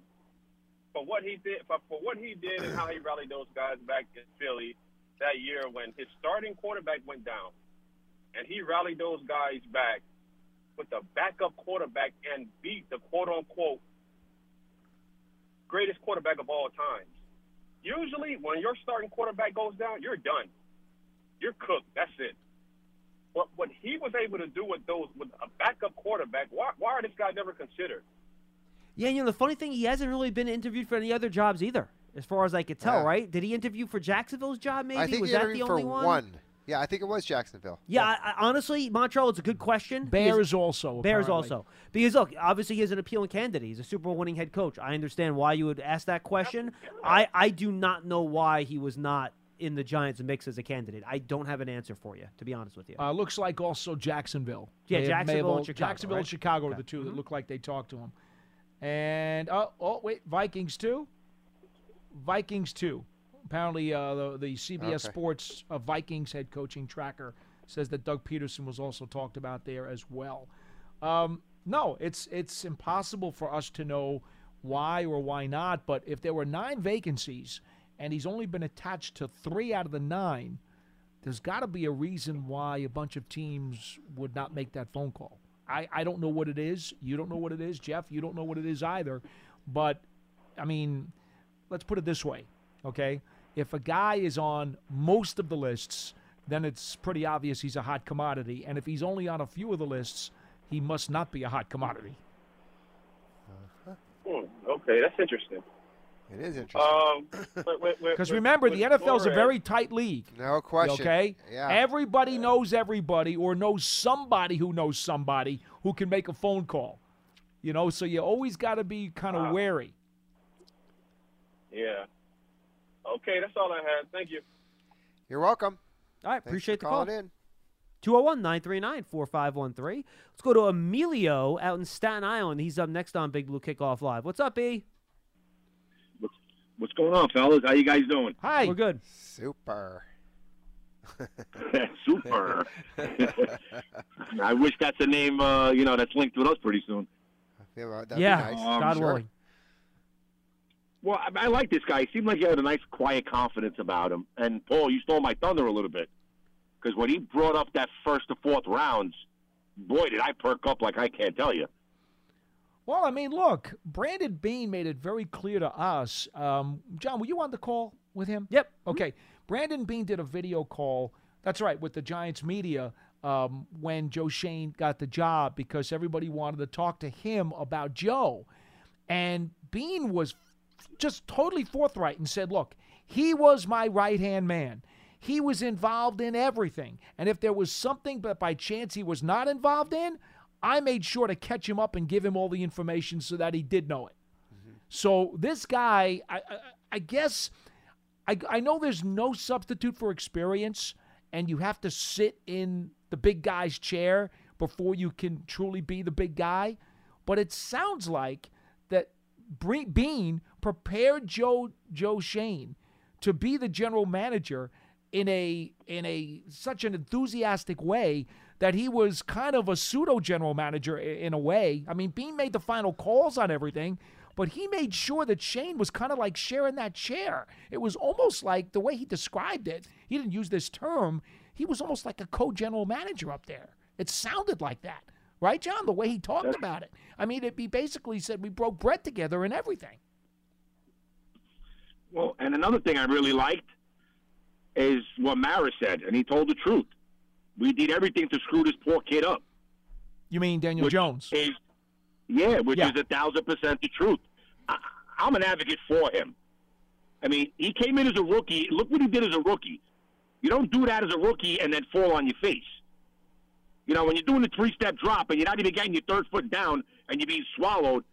for what he did, for, for what he did, and how he rallied those guys back in Philly that year when his starting quarterback went down, and he rallied those guys back with the backup quarterback and beat the quote unquote greatest quarterback of all times. Usually, when your starting quarterback goes down, you're done. You're cooked. That's it. What what he was able to do with those with a backup quarterback, why why are this guy never considered? Yeah, you know, the funny thing, he hasn't really been interviewed for any other jobs either, as far as I could tell, Yeah. right? Did he interview for Jacksonville's job, maybe? I think was he that the only for one? Yeah, I think it was Jacksonville. Yeah, I, I, honestly, Montreal, it's a good question. because- Bears also. Bears apparently. also. Because look, obviously he is an appealing candidate. He's a Super Bowl winning head coach. I understand why you would ask that question. I, I do not know why he was not in the Giants mix as a candidate. I don't have an answer for you, to be honest with you. Uh, looks like also Jacksonville. Yeah, May have- may Jacksonville and Chicago, Jacksonville and? Chicago are Okay. the 2 that look like they talked to him. And oh, oh wait, Vikings too. Vikings too. Apparently, uh, the, the CBS Okay. Sports uh, Vikings head coaching tracker says that Doug Pederson was also talked about there as well. Um, no, it's it's impossible for us to know why or why not. But if there were nine vacancies and he's only been attached to three out of the nine, there's got to be a reason why a bunch of teams would not make that phone call. I, I don't know what it is. You don't know what it is. Jeff, you don't know what it is either. But, I mean, let's put it this way, okay? If a guy is on most of the lists, then it's pretty obvious he's a hot commodity. And if he's only on a few of the lists, he must not be a hot commodity. Hmm, okay, that's interesting. It is interesting. Um, [LAUGHS] Because remember, the NFL is a very tight league. no question. Okay? Yeah. Everybody knows everybody or knows somebody who knows somebody who can make a phone call. You know, so you always got to be kind of Wow. wary. Yeah. Okay, that's all I had. Thank you. You're welcome. All right, Thanks appreciate for the call. in. 201 939 4513. Let's go to Emilio out in Staten Island. He's up next on Big Blue Kickoff Live. What's up, E? What's going on, fellas? How you guys doing? Hi. We're good. Super. [LAUGHS] Super. [LAUGHS] I wish that's a name, uh, you know, that's linked with us pretty soon. You know, that'd yeah, be nice. Um, God sure. willing. Well, I, I like this guy. He seemed like he had a nice, quiet confidence about him. And Paul, you stole my thunder a little bit because when he brought up that first to fourth rounds, boy, did I perk up like I can't tell you. Well, I mean, look, Brandon Beane made it very clear to us. Um, John, were you on the call with him? Yep. Okay. Brandon Beane did a video call. That's right, with the Giants media um, when Joe Schoen got the job because everybody wanted to talk to him about Joe. And Beane was just totally forthright and said, look, he was my right hand man. He was involved in everything. And if there was something that by chance he was not involved in, I made sure to catch him up and give him all the information so that he did know it. Mm-hmm. So this guy, I, I, I guess, I, I know there's no substitute for experience, and you have to sit in the big guy's chair before you can truly be the big guy. But it sounds like that Bre- Beane prepared Joe Joe Schoen to be the general manager in a in a such an enthusiastic way that he was kind of a pseudo general manager in a way. I mean, Beane made the final calls on everything, but he made sure that Schoen was kind of like sharing that chair. It was almost like the way he described it. He didn't use this term. He was almost like a co-general manager up there. It sounded like that, right, John? The way he talked about it. I mean, it, he basically said we broke bread together and everything. Well, and another thing I really liked is what Mara said, and he told the truth. We did everything to screw this poor kid up. You mean Daniel Which Jones? Is, yeah, which Yeah. is a thousand percent the truth. I, I'm an advocate for him. I mean, he came in as a rookie. Look what he did as a rookie. You don't do that as a rookie and then fall on your face. You know, when you're doing the three step drop and you're not even getting your third foot down and you're being swallowed,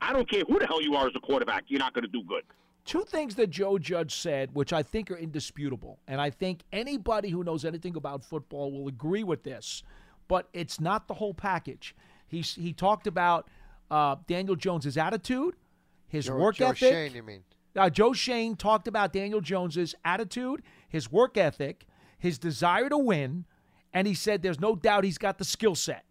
I don't care who the hell you are as a quarterback, you're not going to do good. Two things that Joe Judge said, which I think are indisputable, and I think anybody who knows anything about football will agree with this, but it's not the whole package. He, he talked about uh, Daniel Jones's attitude, his Joe, work Joe ethic. Schoen, you mean? Uh, Joe Schoen talked about Daniel Jones's attitude, his work ethic, his desire to win, and he said there's no doubt he's got the skill set.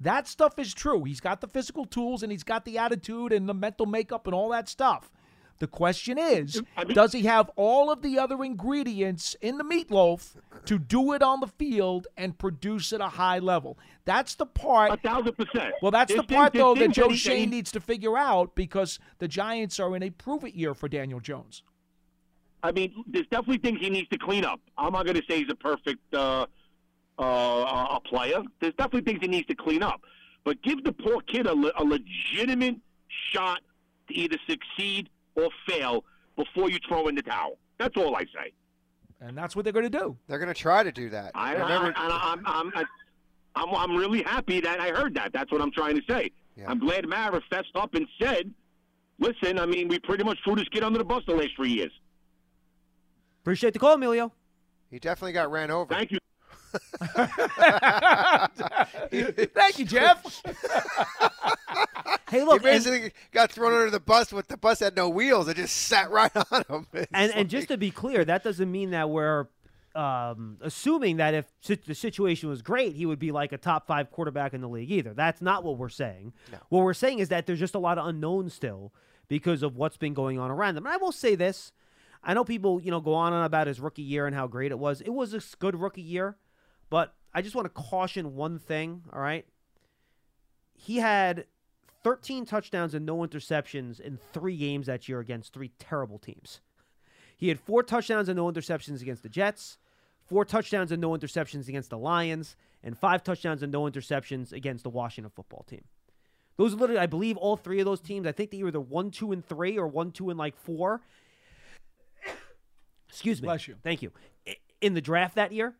That stuff is true. He's got the physical tools and he's got the attitude and the mental makeup and all that stuff. The question is, does he have all of the other ingredients in the meatloaf to do it on the field and produce at a high level? That's the part. A thousand percent. Well, that's There's the part, things- though, that Joe that Schoen needs to figure out because the Giants are in a prove it year for Daniel Jones. I mean, there's definitely things he needs to clean up. I'm not going to say he's a perfect uh, uh, a player. There's definitely things he needs to clean up. But give the poor kid a, le- a legitimate shot to either succeed or fail before you throw in the towel. That's all I say. And that's what they're going to do. They're going to try to do that. I, Remember, I, I, I'm, I'm, I, I'm, I'm really happy that I heard that. That's what I'm trying to say. I'm glad Mara fessed up and said, listen, I mean, we pretty much threw this kid under the bus the last three years. Appreciate the call, Emilio. he definitely got ran over. Thank you. [LAUGHS] Thank you, Jeff. [LAUGHS] hey, look, he basically got thrown under the bus with the bus had no wheels. It just sat [LAUGHS] right on him. [LAUGHS] It's and and just to be clear, that doesn't mean that we're um, assuming that if the situation was great, he would be like a top five quarterback in the league either. That's not what we're saying. What we're saying is that there's just a lot of unknowns still because of what's been going on around them. And I will say this: I know people, you know, go on and about his rookie year and how great it was. It was a good rookie year, but I just want to caution one thing. All right, he had 13 touchdowns and no interceptions in three games that year against three terrible teams. He had four touchdowns and no interceptions against the Jets, four touchdowns and no interceptions against the Lions, and five touchdowns and no interceptions against the Washington football team. Those are literally, I believe, all three of those teams. I think they were the one, two, and three, or one, two, and like four. Excuse me. Bless you. Thank you. In the draft that year,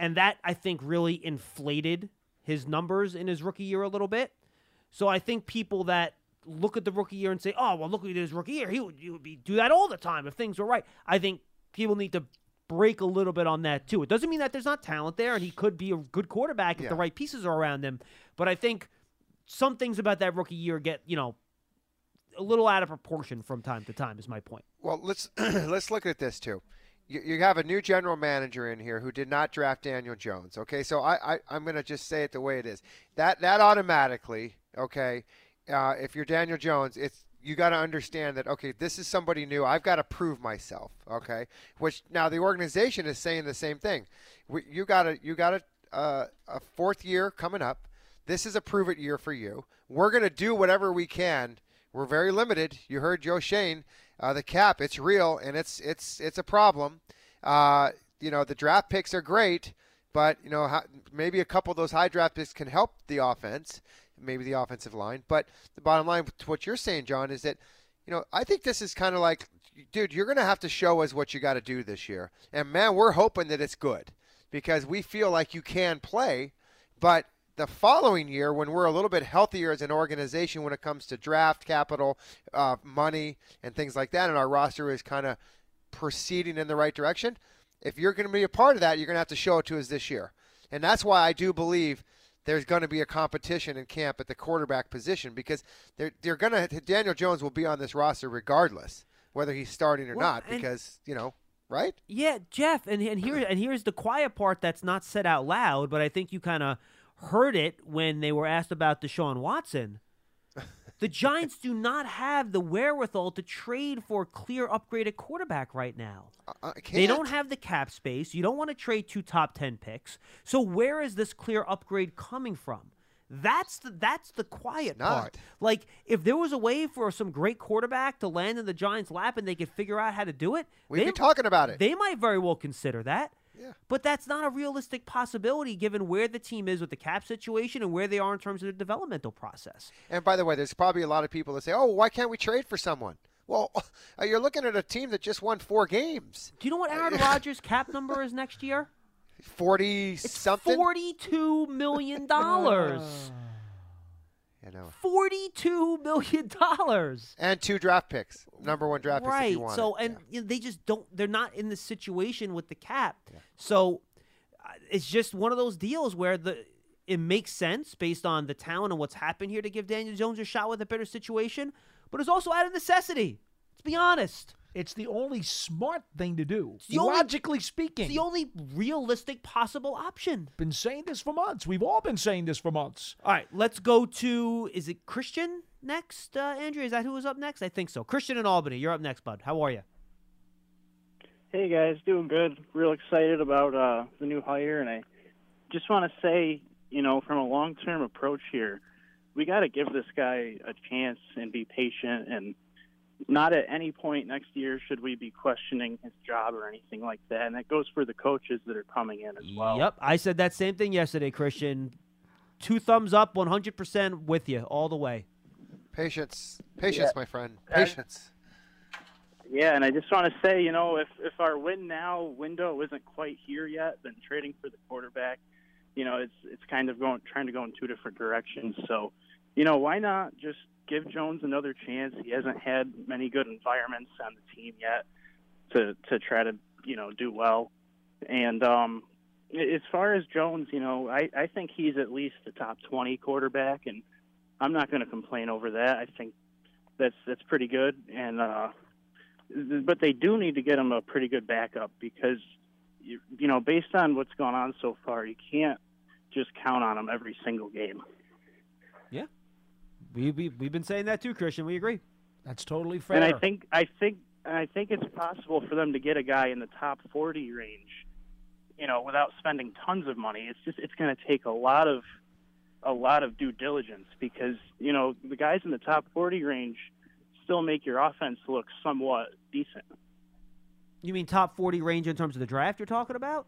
and that I think really inflated his numbers in his rookie year a little bit. So I think people that look at the rookie year and say, "Oh, well, look at his rookie year. He would, he would be do that all the time if things were right." I think people need to break a little bit on that too. It doesn't mean that there's not talent there, and he could be a good quarterback if the right pieces are around him. But I think some things about that rookie year get you know a little out of proportion from time to time. Is my point. Well, let's [CLEARS THROAT] let's look at this too. You, you have a new general manager in here who did not draft Daniel Jones. Okay, so I, I I'm going to just say it the way it is. That that automatically okay uh, if you're Daniel Jones, it's you got to understand that okay, this is somebody new. I've got to prove myself. Okay, which now the organization is saying the same thing. We, you got to you got a, uh, a fourth year coming up. This is a prove it year for you. We're going to do whatever we can. We're very limited. You heard Joe Schoen. Uh, the cap, it's real and it's it's it's a problem. Uh, you know the draft picks are great, but you know maybe a couple of those high draft picks can help the offense maybe the offensive line. But the bottom line to what you're saying, John, is that, you know, I think this is kind of like, dude, you're going to have to show us what you got to do this year. And man, we're hoping that it's good because we feel like you can play. But the following year, when we're a little bit healthier as an organization when it comes to draft capital, uh, money, and things like that, and our roster is kind of proceeding in the right direction, if you're going to be a part of that, you're going to have to show it to us this year. And that's why I do believe there's going to be a competition in camp at the quarterback position because they're they're going to Daniel Jones will be on this roster regardless whether he's starting or Well, not because you know right Yeah, Jeff, and and here and here's the quiet part that's not said out loud, but I think you kind of heard it when they were asked about Deshaun Watson. The Giants do not have the wherewithal to trade for a clear upgraded quarterback right now. I They don't have the cap space. You don't want to trade two top 10 picks. So where is this clear upgrade coming from? That's the that's the quiet part. Like if there was a way for some great quarterback to land in the Giants' lap and they could figure out how to do it, We've they, been talking about it. They might very well consider that. Yeah. But that's not a realistic possibility given where the team is with the cap situation and where they are in terms of the developmental process. And by the way, there's probably a lot of people that say, "Oh, why can't we trade for someone?" Well, [LAUGHS] uh, you're looking at a team that just won four games, Do you know what Aaron [LAUGHS] Rodgers' cap number is next year? forty It's something. forty-two million [LAUGHS] ah. Know, Forty-two million dollars. and two draft picks, number one draft picks. If Right. you want So, it. and you know, they just don't. They're not in the situation with the cap. So, uh, it's just one of those deals where the it makes sense based on the talent and what's happened here to give Daniel Jones a shot with a better situation, but it's also out of necessity. Let's be honest. It's the only smart thing to do, the only- logically speaking. It's the only realistic possible option. been saying this for months. We've all been saying this for months. All right, let's go to. Is it Christian next, uh, Andrea? Is that who was up next? I think so. Christian in Albany. You're up next, bud. How are you? Hey guys, doing good. Real excited about uh, the new hire, and I just want to say, you know, from a long-term approach here, we got to give this guy a chance and be patient, and not at any point next year should we be questioning his job or anything like that. And that goes for the coaches that are coming in as well. Yep, I said that same thing yesterday, Christian. Two thumbs up, 100% with you all the way. patience, patience, Yeah. my friend, And- patience. Yeah, and I just want to say, you know, if if our win now window isn't quite here yet, then trading for the quarterback, you know, it's it's kind of going trying to go in two different directions. So, you know, why not just give Jones another chance? He hasn't had many good environments on the team yet to to try to you know do well. And um, as far as Jones, you know, I I think he's at least a top twenty quarterback, and I'm not going to complain over that. I think that's that's pretty good, and uh, but they do need to get him a pretty good backup because you, you know based on what's gone on so far, you can't just count on him every single game. Yeah. We, we, we've been saying that too, Christian. We agree. That's totally fair. And I think I think and I think it's possible for them to get a guy in the top 40 range, you know, without spending tons of money. It's just it's going to take a lot of a lot of due diligence because you know the guys in the top 40 range still make your offense look somewhat decent. You mean top 40 range in terms of the draft you're talking about?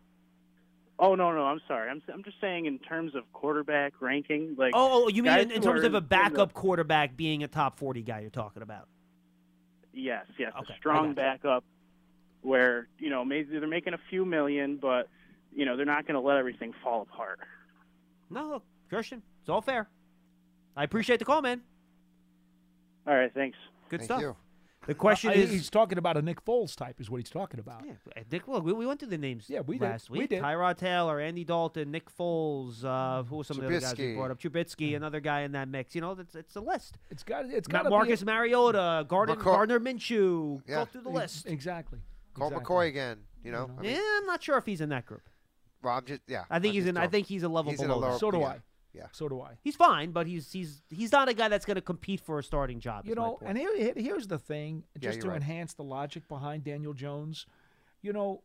Oh no, no, I'm sorry. I'm I'm just saying in terms of quarterback ranking, like Oh, oh, you mean in, in terms of a in the- backup quarterback being a top 40 guy you're talking about? Yes, yes, Okay, I a strong backup where you know maybe they're making a few million, but you know they're not going to let everything fall apart. No, look, Christian, it's all fair. I appreciate the call, man. All right, thanks. Good Thank stuff. you. The question Uh, is, he's talking about a Nick Foles type, is what he's talking about. yeah, uh, Dick. Look, we, we went through the names. Yeah, we did. last We week. did. Tyrod Taylor, Andy Dalton, Nick Foles. Uh, who were some of the other guys we brought up? Trubisky, another guy in that mix. You know, it's it's a list. It's got it's got Marcus Mariota, Gardner, McCoy- Gardner Minshew. Yeah. Go through the list. exactly. Colt exactly. McCoy again. You know, I mean, Yeah, I'm not sure if he's in that group. well, I'm just yeah. I think I'm he's just in. I think he's a level He's in a below. lower- So do Yeah. I. Yeah. So do I. He's fine, but he's he's he's not a guy that's going to compete for a starting job. You is my know, point. and here, here- here's the thing, just you're to right. enhance the logic behind Daniel Jones. You know,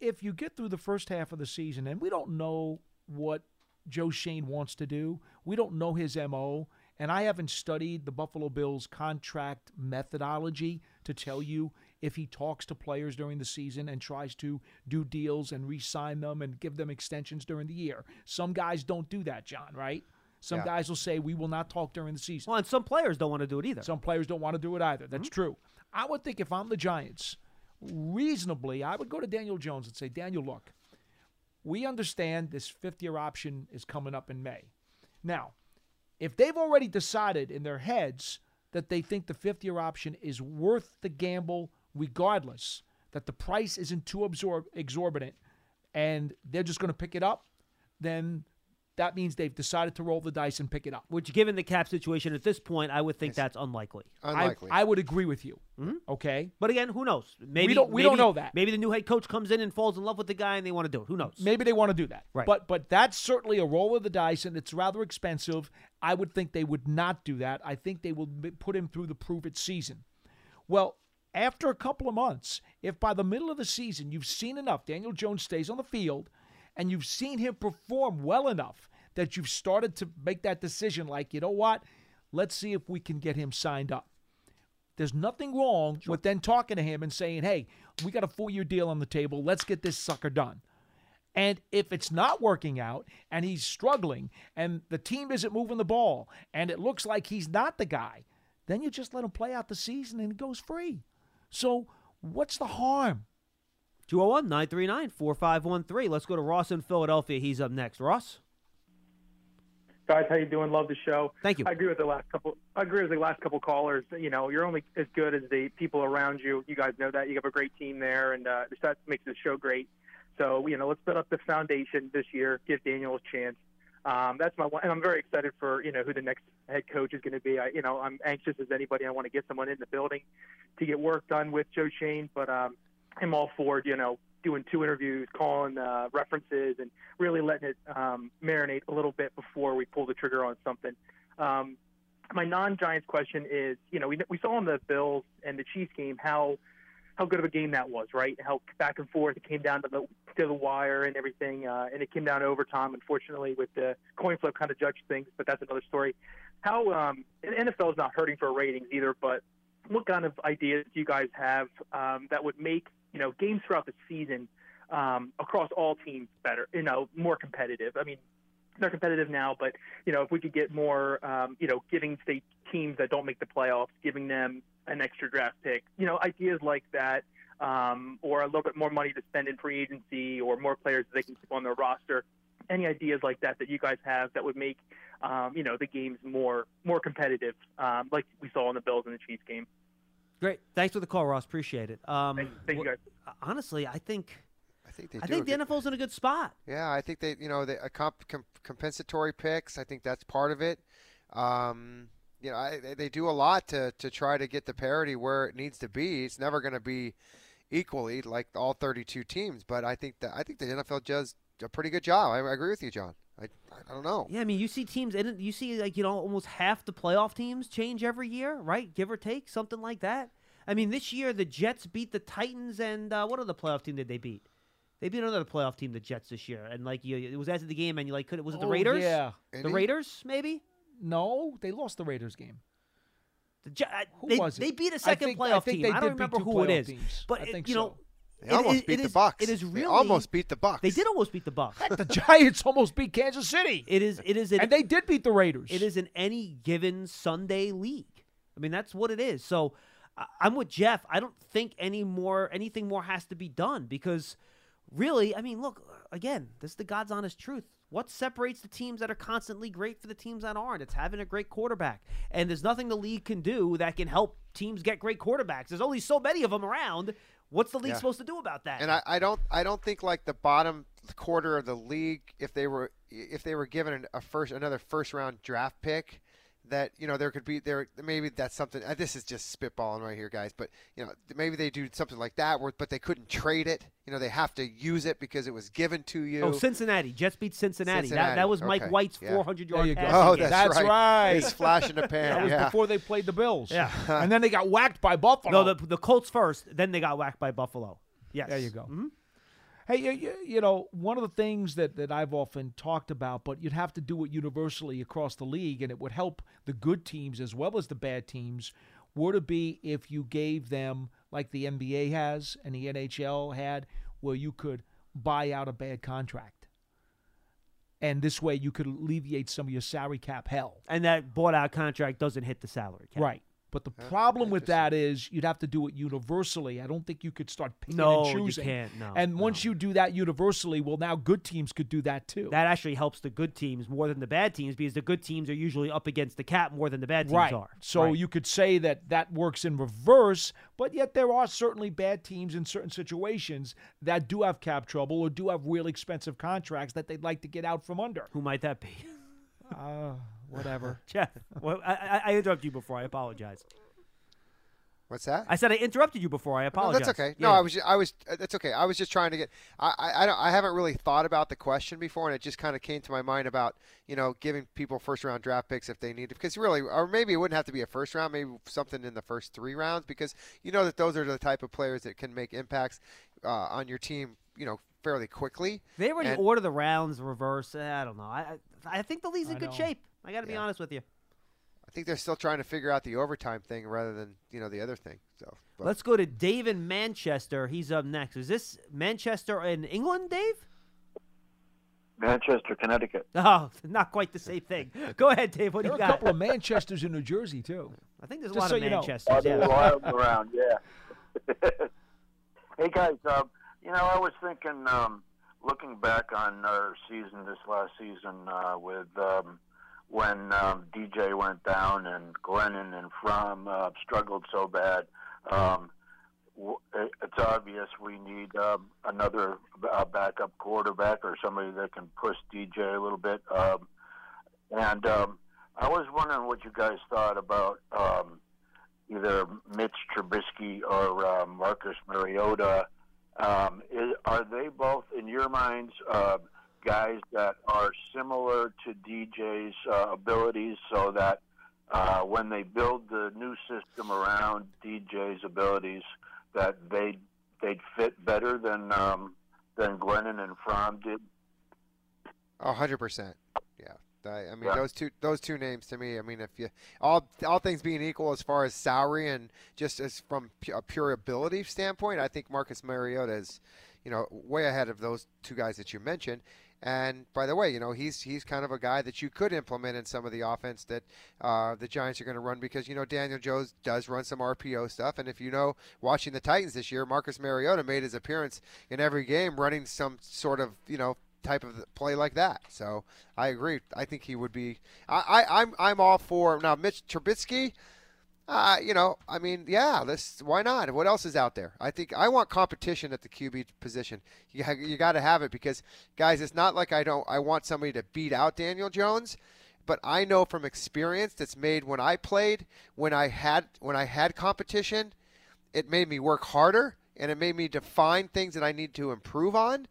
if you get through the first half of the season, and we don't know what Joe Schoen wants to do, we don't know his mo, and I haven't studied the Buffalo Bills contract methodology to tell you if he talks to players during the season and tries to do deals and re-sign them and give them extensions during the year. Some guys don't do that, John. Right? Some Yeah. guys will say we will not talk during the season. Well, and some players don't want to do it either. Some players don't want to do it either. That's mm-hmm. true. I would think if I'm the Giants, reasonably, I would go to Daniel Jones and say, Daniel, look, we understand this fifth year option is coming up in May. Now, if they've already decided in their heads that they think the fifth year option is worth the gamble regardless, that the price isn't too absorb- exorbitant, and they're just going to pick it up, then that means they've decided to roll the dice and pick it up. Which, given the cap situation at this point, I would think that's unlikely. I, I would agree with you. Mm-hmm. Okay. But again, who knows? Maybe don't- we don't know that. Maybe the new head coach comes in and falls in love with the guy, and they want to do it. Who knows? Maybe they want to do that. Right. But but that's certainly a roll of the dice, and it's rather expensive. I would think they would not do that. I think they will put him through the prove it season. Well, after a couple of months, if by the middle of the season you've seen enough, Daniel Jones stays on the field, and you've seen him perform well enough that you've started to make that decision, like you know what, let's see if we can get him signed up. There's nothing wrong with then talking to him and saying, hey, we got a four year deal on the table. Let's get this sucker done. And if it's not working out and he's struggling and the team isn't moving the ball and it looks like he's not the guy, then you just let him play out the season and he goes free. So what's the harm? 201 939 4513. Let's go to Ross in Philadelphia. He's up next. Ross? Guys, how you doing? Love the show. Thank you. I agree with the last couple. I agree with the last couple callers. You know, you're only as good as the people around you. You guys know that. You have a great team there, and uh, that makes the show great. So, you know, let's build up the foundation this year. Give Daniel a chance. Um, that's my one, and I'm very excited for you know who the next head coach is going to be. I, you know, I'm anxious as anybody. I want to get someone in the building to get work done with Joe Schoen, but um, I'm all for you know doing two interviews, calling uh, references, and really letting it um, marinate a little bit before we pull the trigger on something. Um, my non-Giants question is, you know, we, we saw in the Bills and the Chiefs game how how good of a game that was, right? How back and forth it came down to the to the wire and everything, uh, and it came down to overtime. Unfortunately, with the coin flip kind of judged things, but that's another story. How um, NFL is not hurting for ratings either, but what kind of ideas do you guys have um, that would make you know games throughout the season um, across all teams better, you know, more competitive? I mean, they're competitive now, but you know, if we could get more, um, you know, giving state teams that don't make the playoffs, giving them an extra draft pick, you know, ideas like that, um, or a little bit more money to spend in free agency, or more players that they can keep on their roster. Any ideas like that that you guys have that would make, um, you know, the games more more competitive, um, like we saw in the Bills and the Chiefs game? Great. Thanks for the call, Ross. Appreciate it. Um, thank you, guys. Honestly, I think I think they I think the good- NFL's in a good spot. Yeah, I think they, you know, they, a comp, com, compensatory picks. I think that's part of it. Um, you know, I, they- they do a lot to to try to get the parity where it needs to be. It's never going to be equally like all 32 teams, but I think that I think the NFL does a pretty good job. I, I agree with you, John. I, I don't know. Yeah, I mean, you see teams, and you see like you know almost half the playoff teams change every year, right? Give or take, something like that. I mean, this year the Jets beat the Titans, and uh, what other playoff team did they beat? They beat another playoff team, the Jets, this year, and like you, it was after the game, and you like, could it was it the Oh, Raiders? yeah. the Raiders, maybe. No, they lost the Raiders game. The Je- uh, Who they, was it? they beat a I second think- I playoff think team. they I don't did beat remember two who it playoff is, teams. but I it- think you know, so. They it- almost it- beat it the is- Bucs. It is They really almost beat the Bucs. They did almost beat the Bucs. [LAUGHS] the Giants almost beat Kansas City. It is. It is. An, and they did beat the Raiders. It is in any given Sunday league. I mean, that's what it is. So I- I'm with Jeff. I don't think any more anything more has to be done because really, I mean, look again. This is the God's honest truth. What separates the teams that are constantly great for the teams that aren't? It's having a great quarterback. And there's nothing the league can do that can help teams get great quarterbacks. There's only so many of them around. What's the league Yeah. supposed to do about that? And I, I don't I don't think like the bottom quarter of the league if they were if they were given an, a first another first round draft pick that you know there could be there maybe that's something. Uh, this is just spitballing right here, guys. But you know maybe they do something like that, where but they couldn't trade it. You know they have to use it because it was given to you. Oh, Cincinnati. Jets beat Cincinnati. That, Cincinnati, that was Mike okay, White's yeah. 400 There yard you Oh, that's That's right. right. It's flash in the [LAUGHS] pan. That was yeah. before they played the Bills. Yeah. [LAUGHS] and then they got whacked by Buffalo. No, the, the Colts first, then they got whacked by Buffalo. Yes. There you go. Mhm. Hey, you, you, know, one of the things that, that I've often talked about, but you'd have to do it universally across the league, and it would help the good teams as well as the bad teams, were to be if you gave them, like the NBA has and the NHL had, where you could buy out a bad contract. And this way you could alleviate some of your salary cap hell. And that bought out contract doesn't hit the salary cap. Right. But the problem with that is you'd have to do it universally. I don't think you could start picking No, and you choosing. can't. No, And once you do that universally, well, now good teams could do that too. That actually helps the good teams more than the bad teams because the good teams are usually up against the cap more than the bad teams right. are. So Right. you could say that that works in reverse, but yet there are certainly bad teams in certain situations that do have cap trouble or do have real expensive contracts that they'd like to get out from under. Who might that be? [LAUGHS] Uh, whatever. [LAUGHS] Jeff, well, I, I, I interrupted you before. I apologize. What's that? I said I interrupted you before. I No, apologize. that's okay. Yeah. No, I was, ju- I was, uh, that's okay. I was just trying to get. I, I, I, don't, I haven't really thought about the question before, and it just kind of came to my mind about, you know, giving people first round draft picks if they need it, because really, or maybe it wouldn't have to be a first round, maybe something in the first three rounds, because you know that those are the type of players that can make impacts uh, on your team, you know, fairly quickly. They already And- order the rounds reverse. eh, I don't know. I I, I think the league's in I good know. shape. I got to be honest with you. I think they're still trying to figure out the overtime thing rather than you know the other thing. So but- Let's go to Dave in Manchester. He's up next. Is this Manchester in England, Dave? Manchester, Connecticut. [LAUGHS] Oh, not quite the same thing. Go ahead, Dave. What do There you are a couple of Manchesters in New Jersey too. I think there's a Just lot so of you know. Manchesters. Yeah. a lot of them around, yeah. [LAUGHS] hey guys, uh, you know, I was thinking, um, looking back on our season this last season uh, with um, when um, DJ went down and Glennon and Fromm uh, struggled so bad. Um, it's obvious we need um, another uh, backup quarterback or somebody that can push DJ a little bit. Um, and um, I was wondering what you guys thought about um, either Mitch Trubisky or uh, Marcus Mariota. Um, is, are they both, in your minds, uh, guys that are similar to DJ's uh, abilities so that uh, when they build the new system around DJ's abilities, that they they'd fit better than um, than Glennon and Fromm did? A hundred percent. Yeah. I, I mean Yeah. those two those two names to me. I mean if you all all things being equal as far as salary and just as from a pure ability standpoint, I think Marcus Mariota is, you know, way ahead of those two guys that you mentioned. And by the way, you know he's he's kind of a guy that you could implement in some of the offense that uh, the Giants are going to run because you know Daniel Jones does run some RPO stuff, and if you know watching the Titans this year, Marcus Mariota made his appearance in every game running some sort of you know type of play like that. So I agree. I think he would be. I, I I'm I'm all for now. Mitch Trubisky. Uh, you know, I mean, yeah, this why not? What else is out there? I think I want competition at the QB position. You ha- you got to have it because guys, it's not like I don't I want somebody to beat out Daniel Jones, but I know from experience that's made when I played, when I had when I had competition, it made me work harder and it made me define things that I need to improve on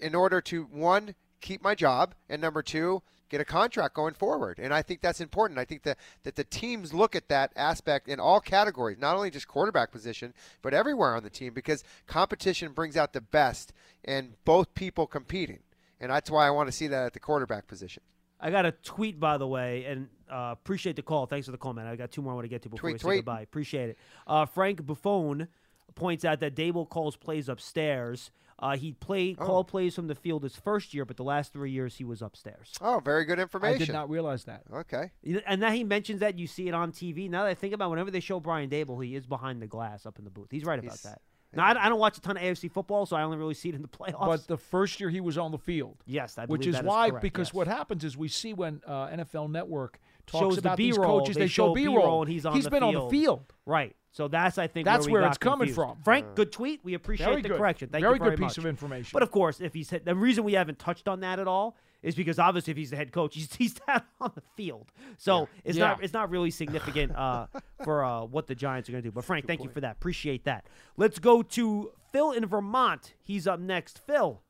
in order to one keep my job and number two get a contract going forward and i think that's important i think that, that the teams look at that aspect in all categories not only just quarterback position but everywhere on the team because competition brings out the best in both people competing and that's why i want to see that at the quarterback position I got a tweet, by the way, and uh, appreciate the call. Thanks for the call, man. I got two more I want to get to before Tweet, we say goodbye. Appreciate it. Uh, Frank Buffone points out that Daboll calls plays upstairs. Uh, he played Oh. called plays from the field his first year, but the last three years he was upstairs. oh very good information I did not realize that. okay And now he mentions that you see it on TV. Now that I think about, it, whenever they show Brian Daboll, he is behind the glass up in the booth. He's right about He's- that. Now I, I don't watch a ton of AFC football, so I only really see it in the [LAUGHS] playoffs. But the first year he was on the field. yes, I which believe is that why, correct, because yes. what happens is we see when uh, NFL Network talks shows about the these B-roll. coaches. They, They show B-roll, and he's on He's the been field. on the field. Right. So that's I think That's where, we where got it's coming from. Frank, good tweet. We appreciate Very the good. correction. Thank you Very you very good piece much. of information. But of course, if he's the reason we haven't touched on that at all is because obviously if he's the head coach, [LAUGHS] he's he's down on the field. So it's Yeah. not it's not really significant uh, [LAUGHS] for uh, what the Giants are going to do. But Frank, thank you for that. Appreciate that. Let's go to Phil in Vermont. He's up next. Phil,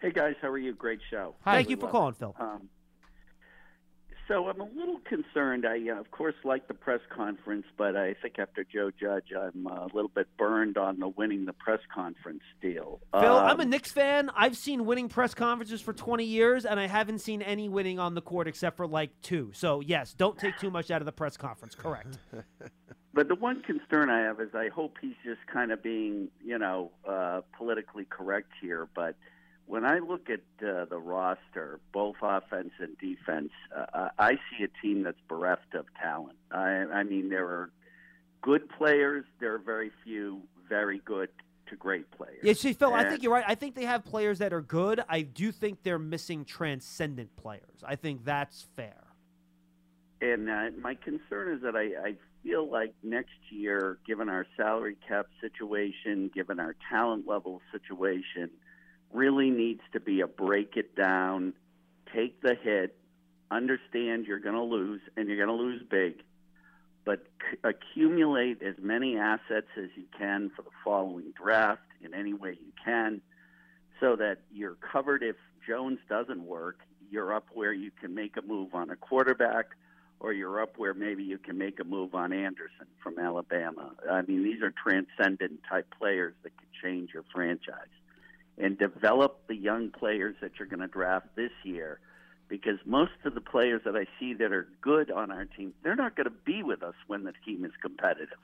Hey guys, how are you? Great show. thank you for calling, it. Phil. Um, so I'm a little concerned. I, uh, of course, like the press conference, but I think after Joe Judge, I'm uh, a little bit burned on the winning the press conference deal. Phil, I'm a Um, Knicks fan. I've seen winning press conferences for 20 years, and I haven't seen any winning on the court except for like two. So yes, don't take too much out of the press conference. Correct. [LAUGHS] But the one concern I have is I hope he's just kind of being, you know, uh, politically correct here. But when I look at uh, the roster, both offense and defense, uh, I see a team that's bereft of talent. I, I mean, there are good players. There are very few very good to great players. Yeah, see, Phil, I think you're right. I think they have players that are good. I do think they're missing transcendent players. I think that's fair. And uh, my concern is that I, I feel like next year, given our salary cap situation, given our talent level situation, really needs to be a break it down, take the hit, understand you're going to lose, and you're going to lose big, but c- accumulate as many assets as you can for the following draft in any way you can so that you're covered if Jones doesn't work. You're up where you can make a move on a quarterback, or you're up where maybe you can make a move on Anderson from Alabama. I mean, these are transcendent type players that could change your franchise. And develop the young players that you're going to draft this year because most of the players that I see that are good on our team, they're not going to be with us when the team is competitive.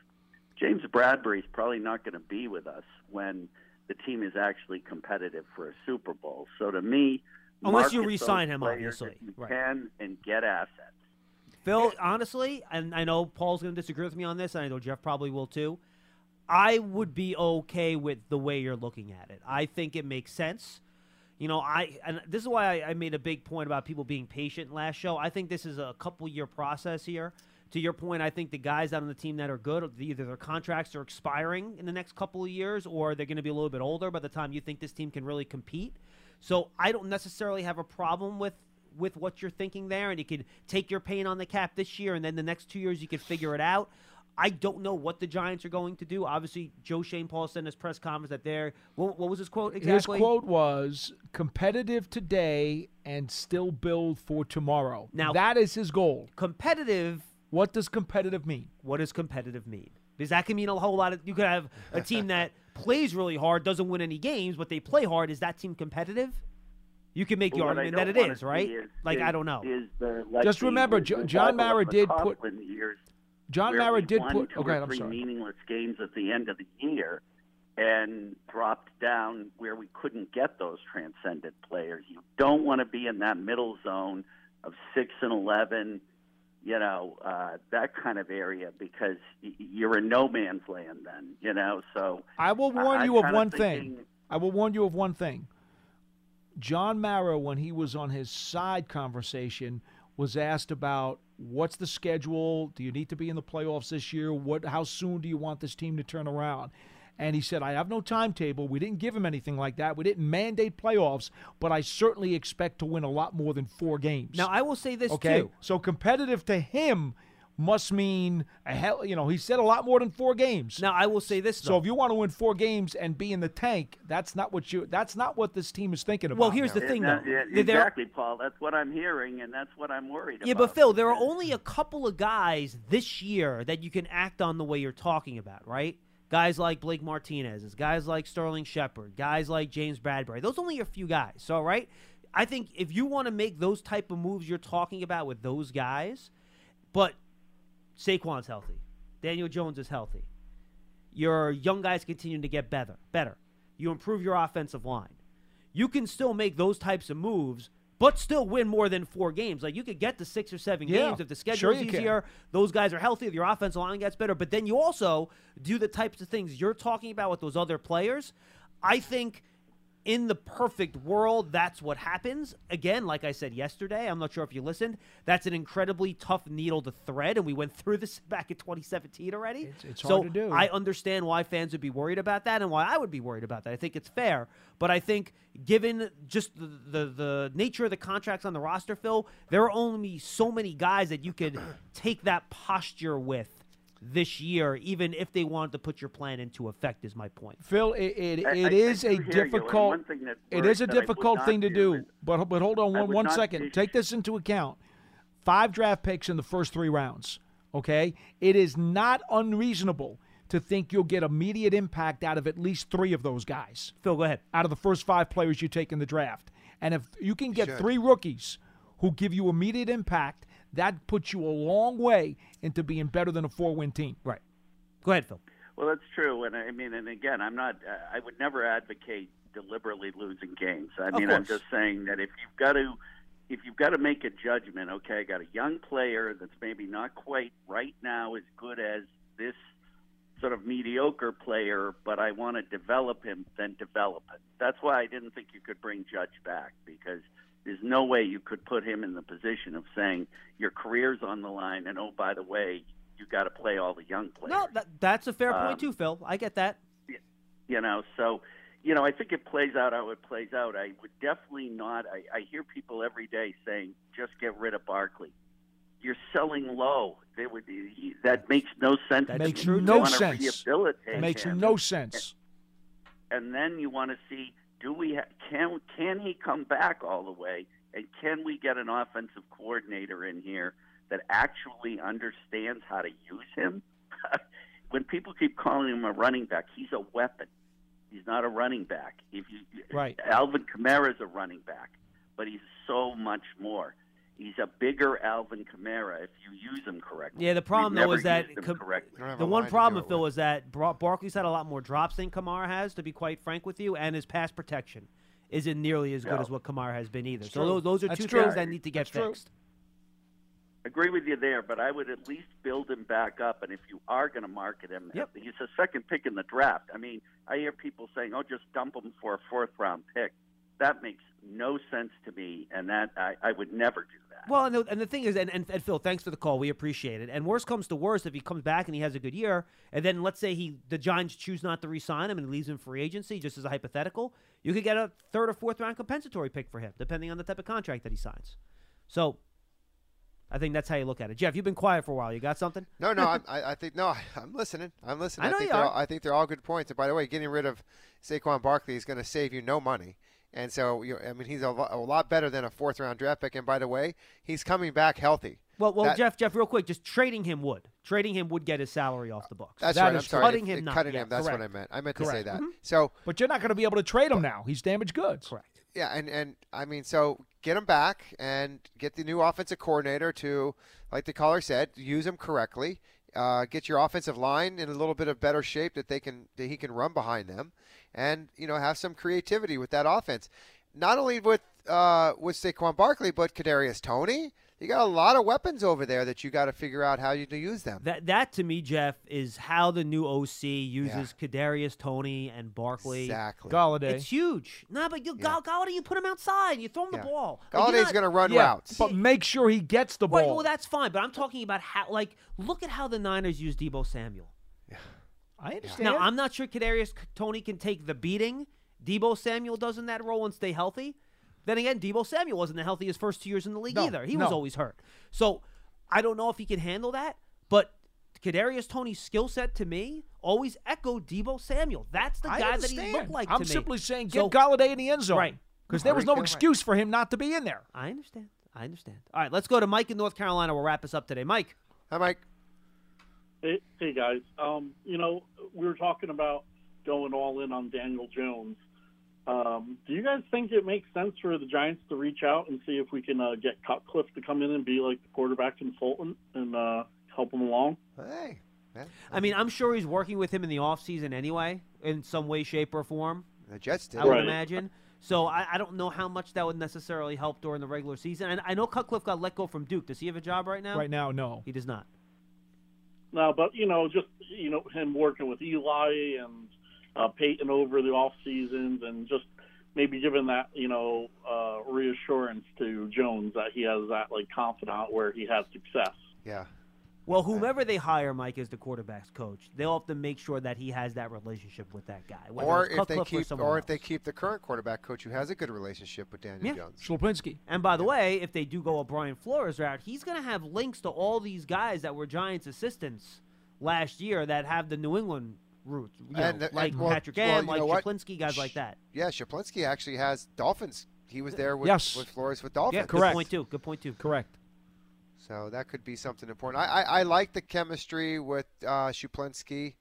James Bradberry's probably not going to be with us when the team is actually competitive for a Super Bowl. So to me, Unless you re-sign him, obviously. you Right. can and get assets. Phil, honestly, and I know Paul's going to disagree with me on this, and I know Jeff probably will too. I would be okay with the way you're looking at it. I think it makes sense. You know, I and this is why I, I made a big point about people being patient last show. I think this is a couple year process here. To your point, I think the guys out on the team that are good, either their contracts are expiring in the next couple of years, or they're going to be a little bit older by the time you think this team can really compete. So I don't necessarily have a problem with with what you're thinking there, and you could take your pain on the cap this year, and then the next two years you could figure it out. I don't know what the Giants are going to do. Obviously, Joe Schoen Paul said in his press conference that they're what, what was his quote exactly? His quote was competitive today and still build for tomorrow. Now- that is his goal. Competitive. What does competitive mean? What does competitive mean? Because that can mean a whole lot of. You could have a team that [LAUGHS] plays really hard, doesn't win any games, but they play hard. Is that team competitive? You can make the Well, what argument that it don't wanna is, right? is- like is- I don't know. Is the, like Just remember, the Jo- John revival Mara did put- Coughlin years John Mara did put. two Okay, or I'm three sorry. meaningless games at the end of the year and dropped down where we couldn't get those transcendent players. You don't want to be in that middle zone of six and eleven, you know, uh, that kind of area because you're in no man's land then, you know. So I will warn I'm you of one thinking- thing. I will warn you of one thing. John Mara, when he was on his side conversation, was asked about what's the schedule? Do you need to be in the playoffs this year? What? How soon do you want this team to turn around? And he said, I have no timetable. We didn't give him anything like that. We didn't mandate playoffs, but I certainly expect to win a lot more than four games. Now I will say this okay? too. So competitive to him must mean a hell. You know, he said a lot more than four games. Now I will say this. So if you want to win four games and be in the tank, that's not what you. That's not what this team is thinking about. Well, here's the thing, That- though. yeah, There- exactly, Paul. That's what I'm hearing, and that's what I'm worried Yeah, about. Yeah, but Phil, there are only a couple of guys this year that you can act on the way you're talking about, right? Guys like Blake Martinez, guys like Sterling Shepard, guys like James Bradberry. Those only a few guys. So, right? I think if you want to make those type of moves you're talking about with those guys, but Saquon's healthy, Daniel Jones is healthy, your young guys continue to get better, better. You improve your offensive line. You can still make those types of moves, but still win more than four games. Like you could get to six or seven Yeah, games if the schedule sure is you can. easier. Those guys are healthy. If Your offensive line gets better. But then you also do the types of things you're talking about with those other players. I think in the perfect world, that's what happens. Again, like I said yesterday, I'm not sure if you listened. That's an incredibly tough needle to thread, and we went through this [LAUGHS] back in 2017 already. It's, it's so hard to do. I understand why fans would be worried about that, and why I would be worried about that. I think it's fair, but I think given just the the, the nature of the contracts on the roster, Phil, there are only so many guys that you could take that posture with this year, even if they wanted to put your plan into effect. Is my point. Phil, it, it, I- it I- is I a do hear you, and difficult. thing that It is a worries that I would difficult thing to do do. But but hold on I one would one not Take this into account. Five draft picks in the first three rounds. Okay, it is not unreasonable to think you'll get immediate impact out of at least three of those guys. Phil, go ahead. Out of the first five players you take in the draft, and if you can get should. three rookies who give you immediate impact, that puts you a long way into being better than a four-win team. Right. Go ahead, Phil. Well, that's true, and I mean, and again, I'm not. Uh, I would never advocate deliberately losing games. I mean, I'm just saying that if you've got to, if you've got to make a judgment, okay, I got a young player that's maybe not quite right now as good as this sort of mediocre player, but I want to develop him, then develop him. That's why I didn't think you could bring Judge back because there's no way you could put him in the position of saying your career's on the line, and oh, by the way, you got to play all the young players. No, that, that's a fair Um, point too, Phil. I get that. you know so you know i think it plays out how it plays out i would definitely not i, I hear people every day saying just get rid of barkley you're selling low they would that makes no sense That makes. You no sense. rehabilitate Makes him. no sense. and then you want to see do we ha- can can he come back all the way? And can we get an offensive coordinator in here that actually understands how to use him? [LAUGHS] When people keep calling him a running back he's a weapon. He's not a running back. If you Right. Alvin Kamara is a running back but he's so much more he's a bigger Alvin Kamara if you use him correctly Yeah, the problem We've though is that used him Kam- correctly. the one problem, with Phil, is that Bar- Barkley's had a lot more drops than Kamara has. To be quite frank with you, and his pass protection isn't nearly as good No. as what Kamara has been either. It's so true. those, those are That's two true. things that need to get That's true. fixed. agree with you there, but I would at least build him back up. And if you are going to market him, he's a second pick in the draft. I mean, I hear people saying, "Oh, just dump him for a fourth round pick." That makes no sense to me, and that I, I would never do that. Well, and the, and the thing is, and, and, and Phil, thanks for the call. We appreciate it. And worst comes to worst, if he comes back and he has a good year, and then let's say he the Giants choose not to re-sign him and he leaves in free agency, just as a hypothetical, you could get a third or fourth round compensatory pick for him, depending on the type of contract that he signs. So, I think that's how you look at it. Jeff, you've been quiet for a while. You got something? No, no, I'm, [LAUGHS] I, I think no, I'm listening. I'm listening. I know think you they're are. All, I think they're all good points. And by the way, getting rid of Saquon Barkley is going to save you no money. And so, you I mean, he's a, a lot better than a fourth round draft pick. And by the way, he's coming back healthy. Well, well, That- Jeff, Jeff, real quick, just trading him would. Trading him would get his salary off the books. That's That right. I'm sorry. Cutting him, not. cutting yeah, him. That's what I meant. I meant to say that. Mhm. So, But you're not going to be able to trade him now. He's damaged goods. Correct. Yeah, and, and I mean, so get him back and get the new offensive coordinator to, like the caller said, use him correctly. Uh, get your offensive line in a little bit of better shape that they can that he can run behind them, and you know have some creativity with that offense. Not only with uh, with Saquon Barkley, but Kadarius Toney. You got a lot of weapons over there that you got to figure out how you to use them. That that to me, Jeff, is how the new OC uses Kadarius Toney and Barkley. Exactly. Golladay. It's huge. No, but you Gall- Golladay, you put him outside. You throw him Yeah. the ball. Like, you're Golladay's not- going to run yeah, routes. but make sure he gets the Right, ball. well, that's fine. But I'm talking about how, like, look at how the Niners use Deebo Samuel. Yeah. I understand. Now, I'm not sure Kadarius Toney can take the beating Deebo Samuel does in that role and stay healthy. Then again, Deebo Samuel wasn't the healthiest first two years in the league No, either. He was always hurt. So I don't know if he can handle that. But Kadarius Toney's skill set to me always echoed Deebo Samuel. That's the I guy that he looked like I'm to me. simply saying get So- Golladay in the end zone. Right. Because there was no Right. excuse for him not to be in there. I understand. I understand. All right, let's go to Mike in North Carolina. We'll wrap this up today. Mike. Hi, Mike. Hey, hey guys. Um, you know, we were talking about going all in on Daniel Jones. Um, do you guys think it makes sense for the Giants to reach out and see if we can uh, get Cutcliffe to come in and be like the quarterback consultant and uh, help him along? Hey. I mean, I'm sure he's working with him in the offseason anyway, in some way, shape, or form. The Jets did. I would Right. imagine. So I, I don't know how much that would necessarily help during the regular season. And I know Cutcliffe got let go from Duke. Does he have a job right now? Right now, no. He does not. No, but you know, just you know, him working with Eli and uh, Peyton over the off seasons, and just maybe giving that you know uh, reassurance to Jones that he has that like confidant where he has success. Yeah. Well, whomever they hire, Mike, as the quarterbacks coach, they'll have to make sure that he has that relationship with that guy. Or if they Cutcliffe or keep, or if they keep the current quarterback coach who has a good relationship with Daniel Yeah. Jones. Schuplinski. And by the way, if they do go a Brian Flores route, he's going to have links to all these guys that were Giants assistants last year that have the New England roots, you know, And the- like and- well- Patrick well, like know what? Schuplinski, guys like that. Yeah, Schuplinski actually has Dolphins. He was there with, Yes. with Flores with Dolphins. Yeah, good point too. Good point too. Correct. So that could be something important. I, I, I like the chemistry with uh, Schuplinski.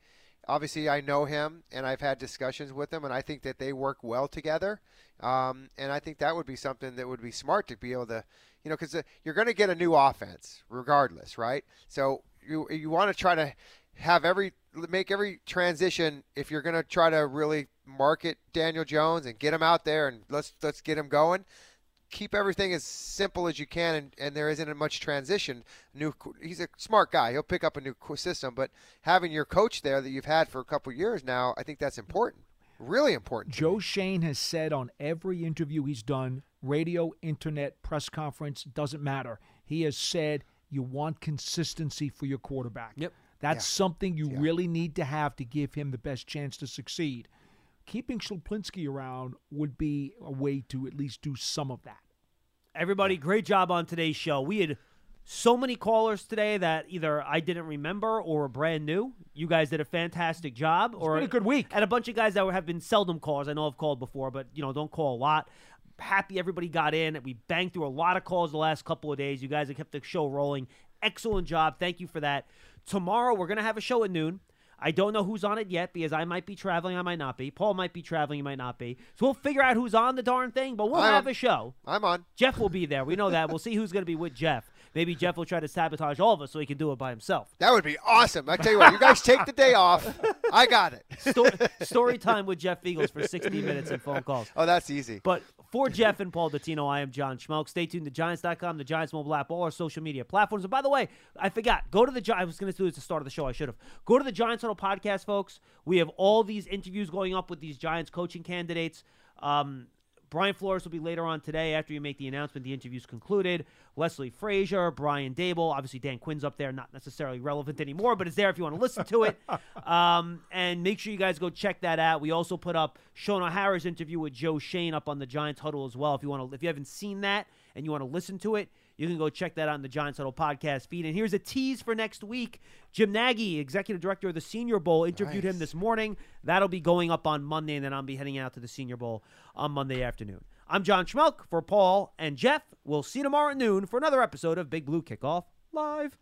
Obviously, I know him, and I've had discussions with him, and I think that they work well together. Um, and I think that would be something that would be smart to be able to, you know, because you're going to get a new offense regardless, right? So you you want to try to have every make every transition if you're going to try to really market Daniel Jones and get him out there and let's let's get him going keep everything as simple as you can, and, and there isn't much transition. New, he's a smart guy; he'll pick up a new system. But having your coach there that you've had for a couple years now, I think that's important, really important. Joe Schoen has said on every interview he's done, radio, internet, press conference, doesn't matter. He has said you want consistency for your quarterback. Yep. That's something you really need to have to give him the best chance to succeed. Keeping Schuplinski around would be a way to at least do some of that. Everybody, great job on today's show. We had so many callers today that either I didn't remember or were brand new. You guys did a fantastic job. or been a good week. And a bunch of guys that have been seldom callers. I know I've called before, but you know, don't call a lot. Happy everybody got in. We banged through a lot of calls the last couple of days. You guys have kept the show rolling. Excellent job. Thank you for that. Tomorrow we're gonna have a show at noon. I don't know who's on it yet because I might be traveling, I might not be. Paul might be traveling, he might not be. So we'll figure out who's on the darn thing, but we'll I'm- have a show. I'm on. Jeff will be there. We know that. We'll see who's going to be with Jeff. Maybe Jeff will try to sabotage all of us so he can do it by himself. That would be awesome. I tell you what, you guys take the day off. I got it. Story, story time with Jeff Feagles for 60 minutes and phone calls. Oh, that's easy. But for Jeff and Paul Dottino, I am John Schmeelk. Stay tuned to Giants.com, the Giants mobile app, all our social media platforms. And by the way, I forgot. Go to the Gi- I was going to do this at the start of the show. I should have. Go to the Giants Huddle podcast, folks. We have all these interviews going up with these Giants coaching candidates. Um, Brian Flores will be later on today after you make the announcement. The interview's concluded. Leslie Frazier, Brian Daboll, obviously Dan Quinn's up there, not necessarily relevant anymore, but it's there if you want to listen to it. [LAUGHS] Um, and make sure you guys go check that out. We also put up Shaun O'Hara's interview with Joe Schoen up on the Giants Huddle as well. If you want to, if you haven't seen that and you want to listen to it, you can go check that out on the Giants Huddle podcast feed. And here's a tease for next week. Jim Nagy, executive director of the Senior Bowl, interviewed him this morning. That'll be going up on Monday, and then I'll be heading out to the Senior Bowl on Monday afternoon. I'm John Schmeelk for Paul and Jeff. We'll see you tomorrow at noon for another episode of Big Blue Kickoff Live.